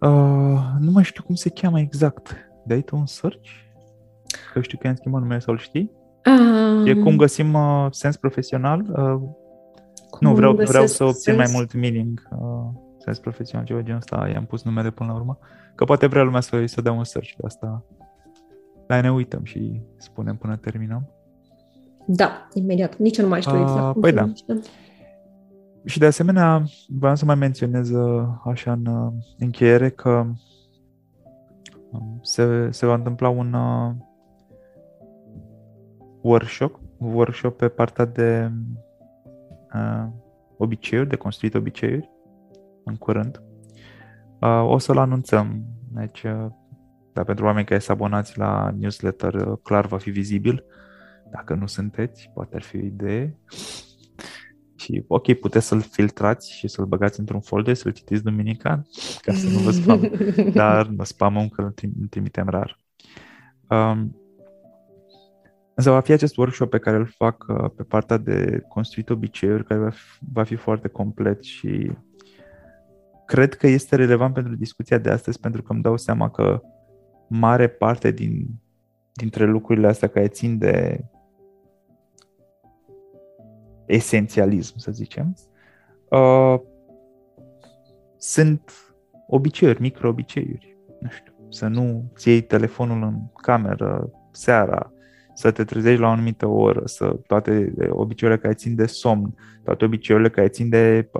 Uh, nu mai știu cum se cheamă exact. Dai tu un search? Că știu că am schimbat numele sau îl știi? Uh, e cum găsim uh, sens profesional? Uh, nu, vreau, vreau să obțin sens? mai mult meaning. Uh, sens profesional, ceva genul ăsta. I-am pus numele până la urmă. Că poate vrea lumea să, să dea un search de asta. Dar ne uităm și spunem până terminăm. Da, imediat. Nici nu mai știu uh, exact cum Păi da. Și de asemenea, vreau să mai menționez uh, așa în uh, încheiere că um, se, se va întâmpla un uh, workshop, workshop pe partea de uh, obiceiuri, de construit obiceiuri în curând. Uh, o să-l anunțăm. Deci, uh, dar pentru oameni care sunt abonați la newsletter, uh, clar va fi vizibil. Dacă nu sunteți, poate ar fi o idee. Și ok, puteți să-l filtrați și să-l băgați într-un folder, să-l citiți duminica, ca să nu vă spam. Dar nu spamăm că îl trimitem rar. Um, însă va fi acest workshop pe care îl fac uh, pe partea de construit obiceiuri, care va fi, va fi foarte complet și cred că este relevant pentru discuția de astăzi, pentru că îmi dau seama că mare parte din, dintre lucrurile astea care țin de esențialism, să zicem, uh, sunt obiceiuri, micro-obiceiuri. Nu știu. să nu ți iei telefonul în cameră seara, să te trezești la o anumită oră, să toate obiceiurile care țin de somn, toate obiceiurile care țin de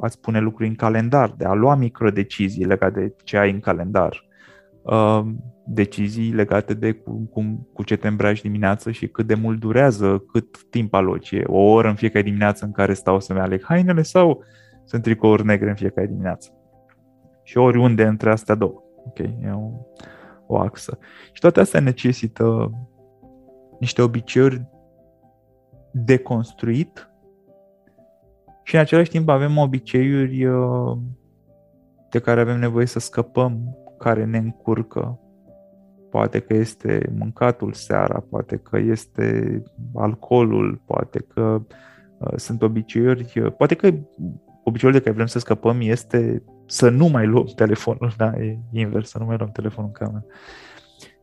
a-ți pune lucruri în calendar, de a lua microdecizii legate de ce ai în calendar, decizii legate de cu, cu, cu ce te îmbraci dimineață și cât de mult durează, cât timp aloci. O oră în fiecare dimineață în care stau să-mi aleg hainele sau sunt tricouri negre în fiecare dimineață. Și oriunde între astea două. Ok, e o, o axă. Și toate astea necesită niște obiceiuri de construit și în același timp avem obiceiuri uh, de care avem nevoie să scăpăm, care ne încurcă. Poate că este mâncatul seara, poate că este alcoolul, poate că uh, sunt obiceiuri, uh, poate că obiceiul de care vrem să scăpăm este să nu mai luăm telefonul, da, e invers, să nu mai luăm telefonul în cameră.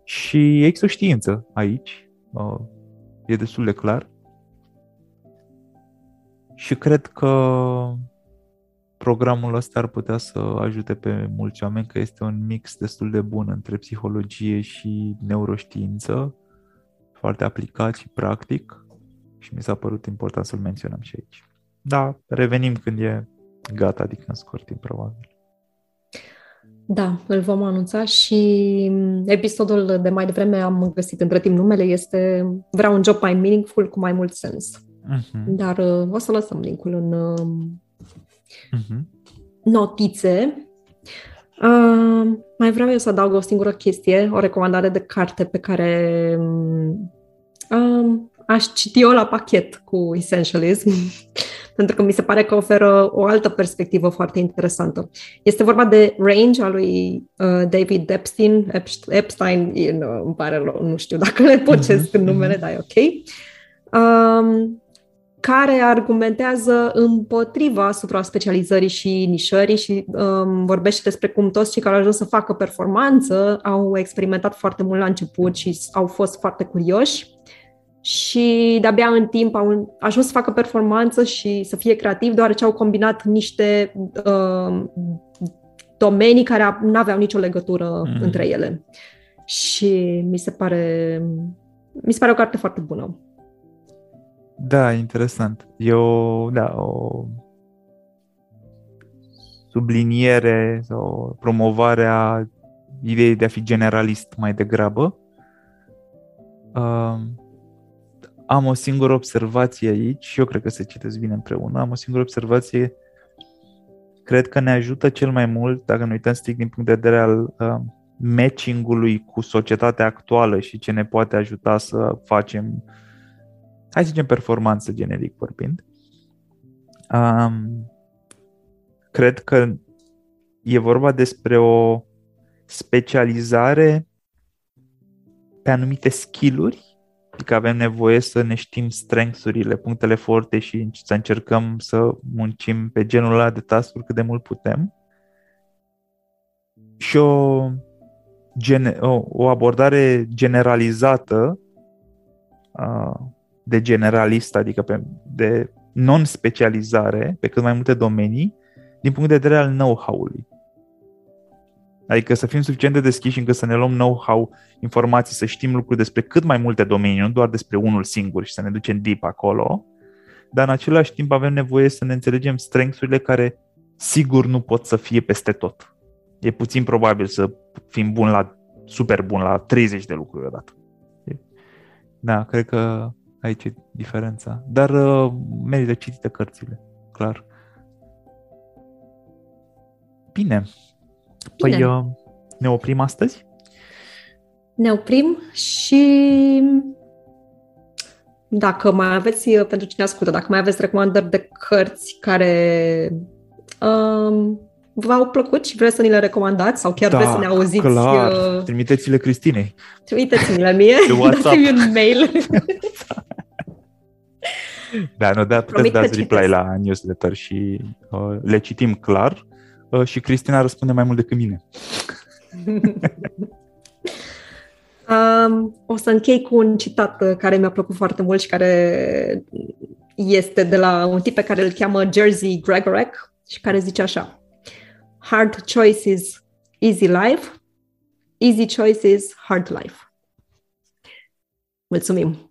Și există o știință aici, uh, e destul de clar. Și cred că programul ăsta ar putea să ajute pe mulți oameni, că este un mix destul de bun între psihologie și neuroștiință, foarte aplicat și practic și mi s-a părut important să-l menționăm și aici. Da, revenim când e gata, adică în scurt timp, probabil. Da, îl vom anunța și episodul de mai devreme am găsit între timp numele, este Vreau un job mai meaningful cu mai mult sens. Uh-huh. Dar uh, o să lăsăm linkul în uh-huh. notițe. Uh, mai vreau eu să adaug o singură chestie, o recomandare de carte pe care uh, aș citi eu la pachet cu Essentialism. pentru că mi se pare că oferă o altă perspectivă foarte interesantă. Este vorba de Range al lui uh, David Epstein, Epstein, nu, îmi pare rău, nu știu dacă le pocesc mm-hmm. în numele, dar e ok, um, care argumentează împotriva supra-specializării și nișării și um, vorbește despre cum toți cei care au ajuns să facă performanță au experimentat foarte mult la început și au fost foarte curioși și de-abia în timp au ajuns să facă performanță și să fie creativ, deoarece au combinat niște uh, domenii care nu aveau nicio legătură mm. între ele. Și mi se pare mi se pare o carte foarte bună. Da, interesant. E o, da, o subliniere sau promovarea ideii de a fi generalist mai degrabă. Uh, am o singură observație aici și eu cred că se citesc bine împreună. Am o singură observație. Cred că ne ajută cel mai mult, dacă ne uităm strict din punct de vedere al uh, matching-ului cu societatea actuală și ce ne poate ajuta să facem, hai să zicem, performanță generic vorbind. Um, cred că e vorba despre o specializare pe anumite skill-uri Adică avem nevoie să ne știm strengths-urile, punctele forte și să încercăm să muncim pe genul ăla de task cât de mult putem. Și o, gene, o, o abordare generalizată de generalist, adică pe, de non-specializare pe cât mai multe domenii, din punct de vedere al know-how-ului. Adică să fim suficient de deschiși încât să ne luăm know-how, informații, să știm lucruri despre cât mai multe domenii, nu doar despre unul singur și să ne ducem deep acolo, dar în același timp avem nevoie să ne înțelegem strengths-urile care sigur nu pot să fie peste tot. E puțin probabil să fim bun la, super bun la 30 de lucruri odată. Da, cred că aici e diferența. Dar uh, merită citite cărțile, clar. Bine, Păi Bine. Uh, ne oprim astăzi? Ne oprim și dacă mai aveți, uh, pentru cine ascultă, dacă mai aveți recomandări de cărți care um, v-au plăcut și vreți să ni le recomandați sau chiar da, vreți să ne auziți. clar. Uh, Trimiteți-le Cristinei. Trimiteți-mi-le mie, dați-mi un mail. da, nu, da, puteți dați reply la newsletter și uh, le citim clar Uh, și Cristina răspunde mai mult decât mine. um, o să închei cu un citat uh, care mi-a plăcut foarte mult și care este de la un tip pe care îl cheamă Jersey Gregorek și care zice așa Hard choices, easy life. easy choices, hard life. Mulțumim!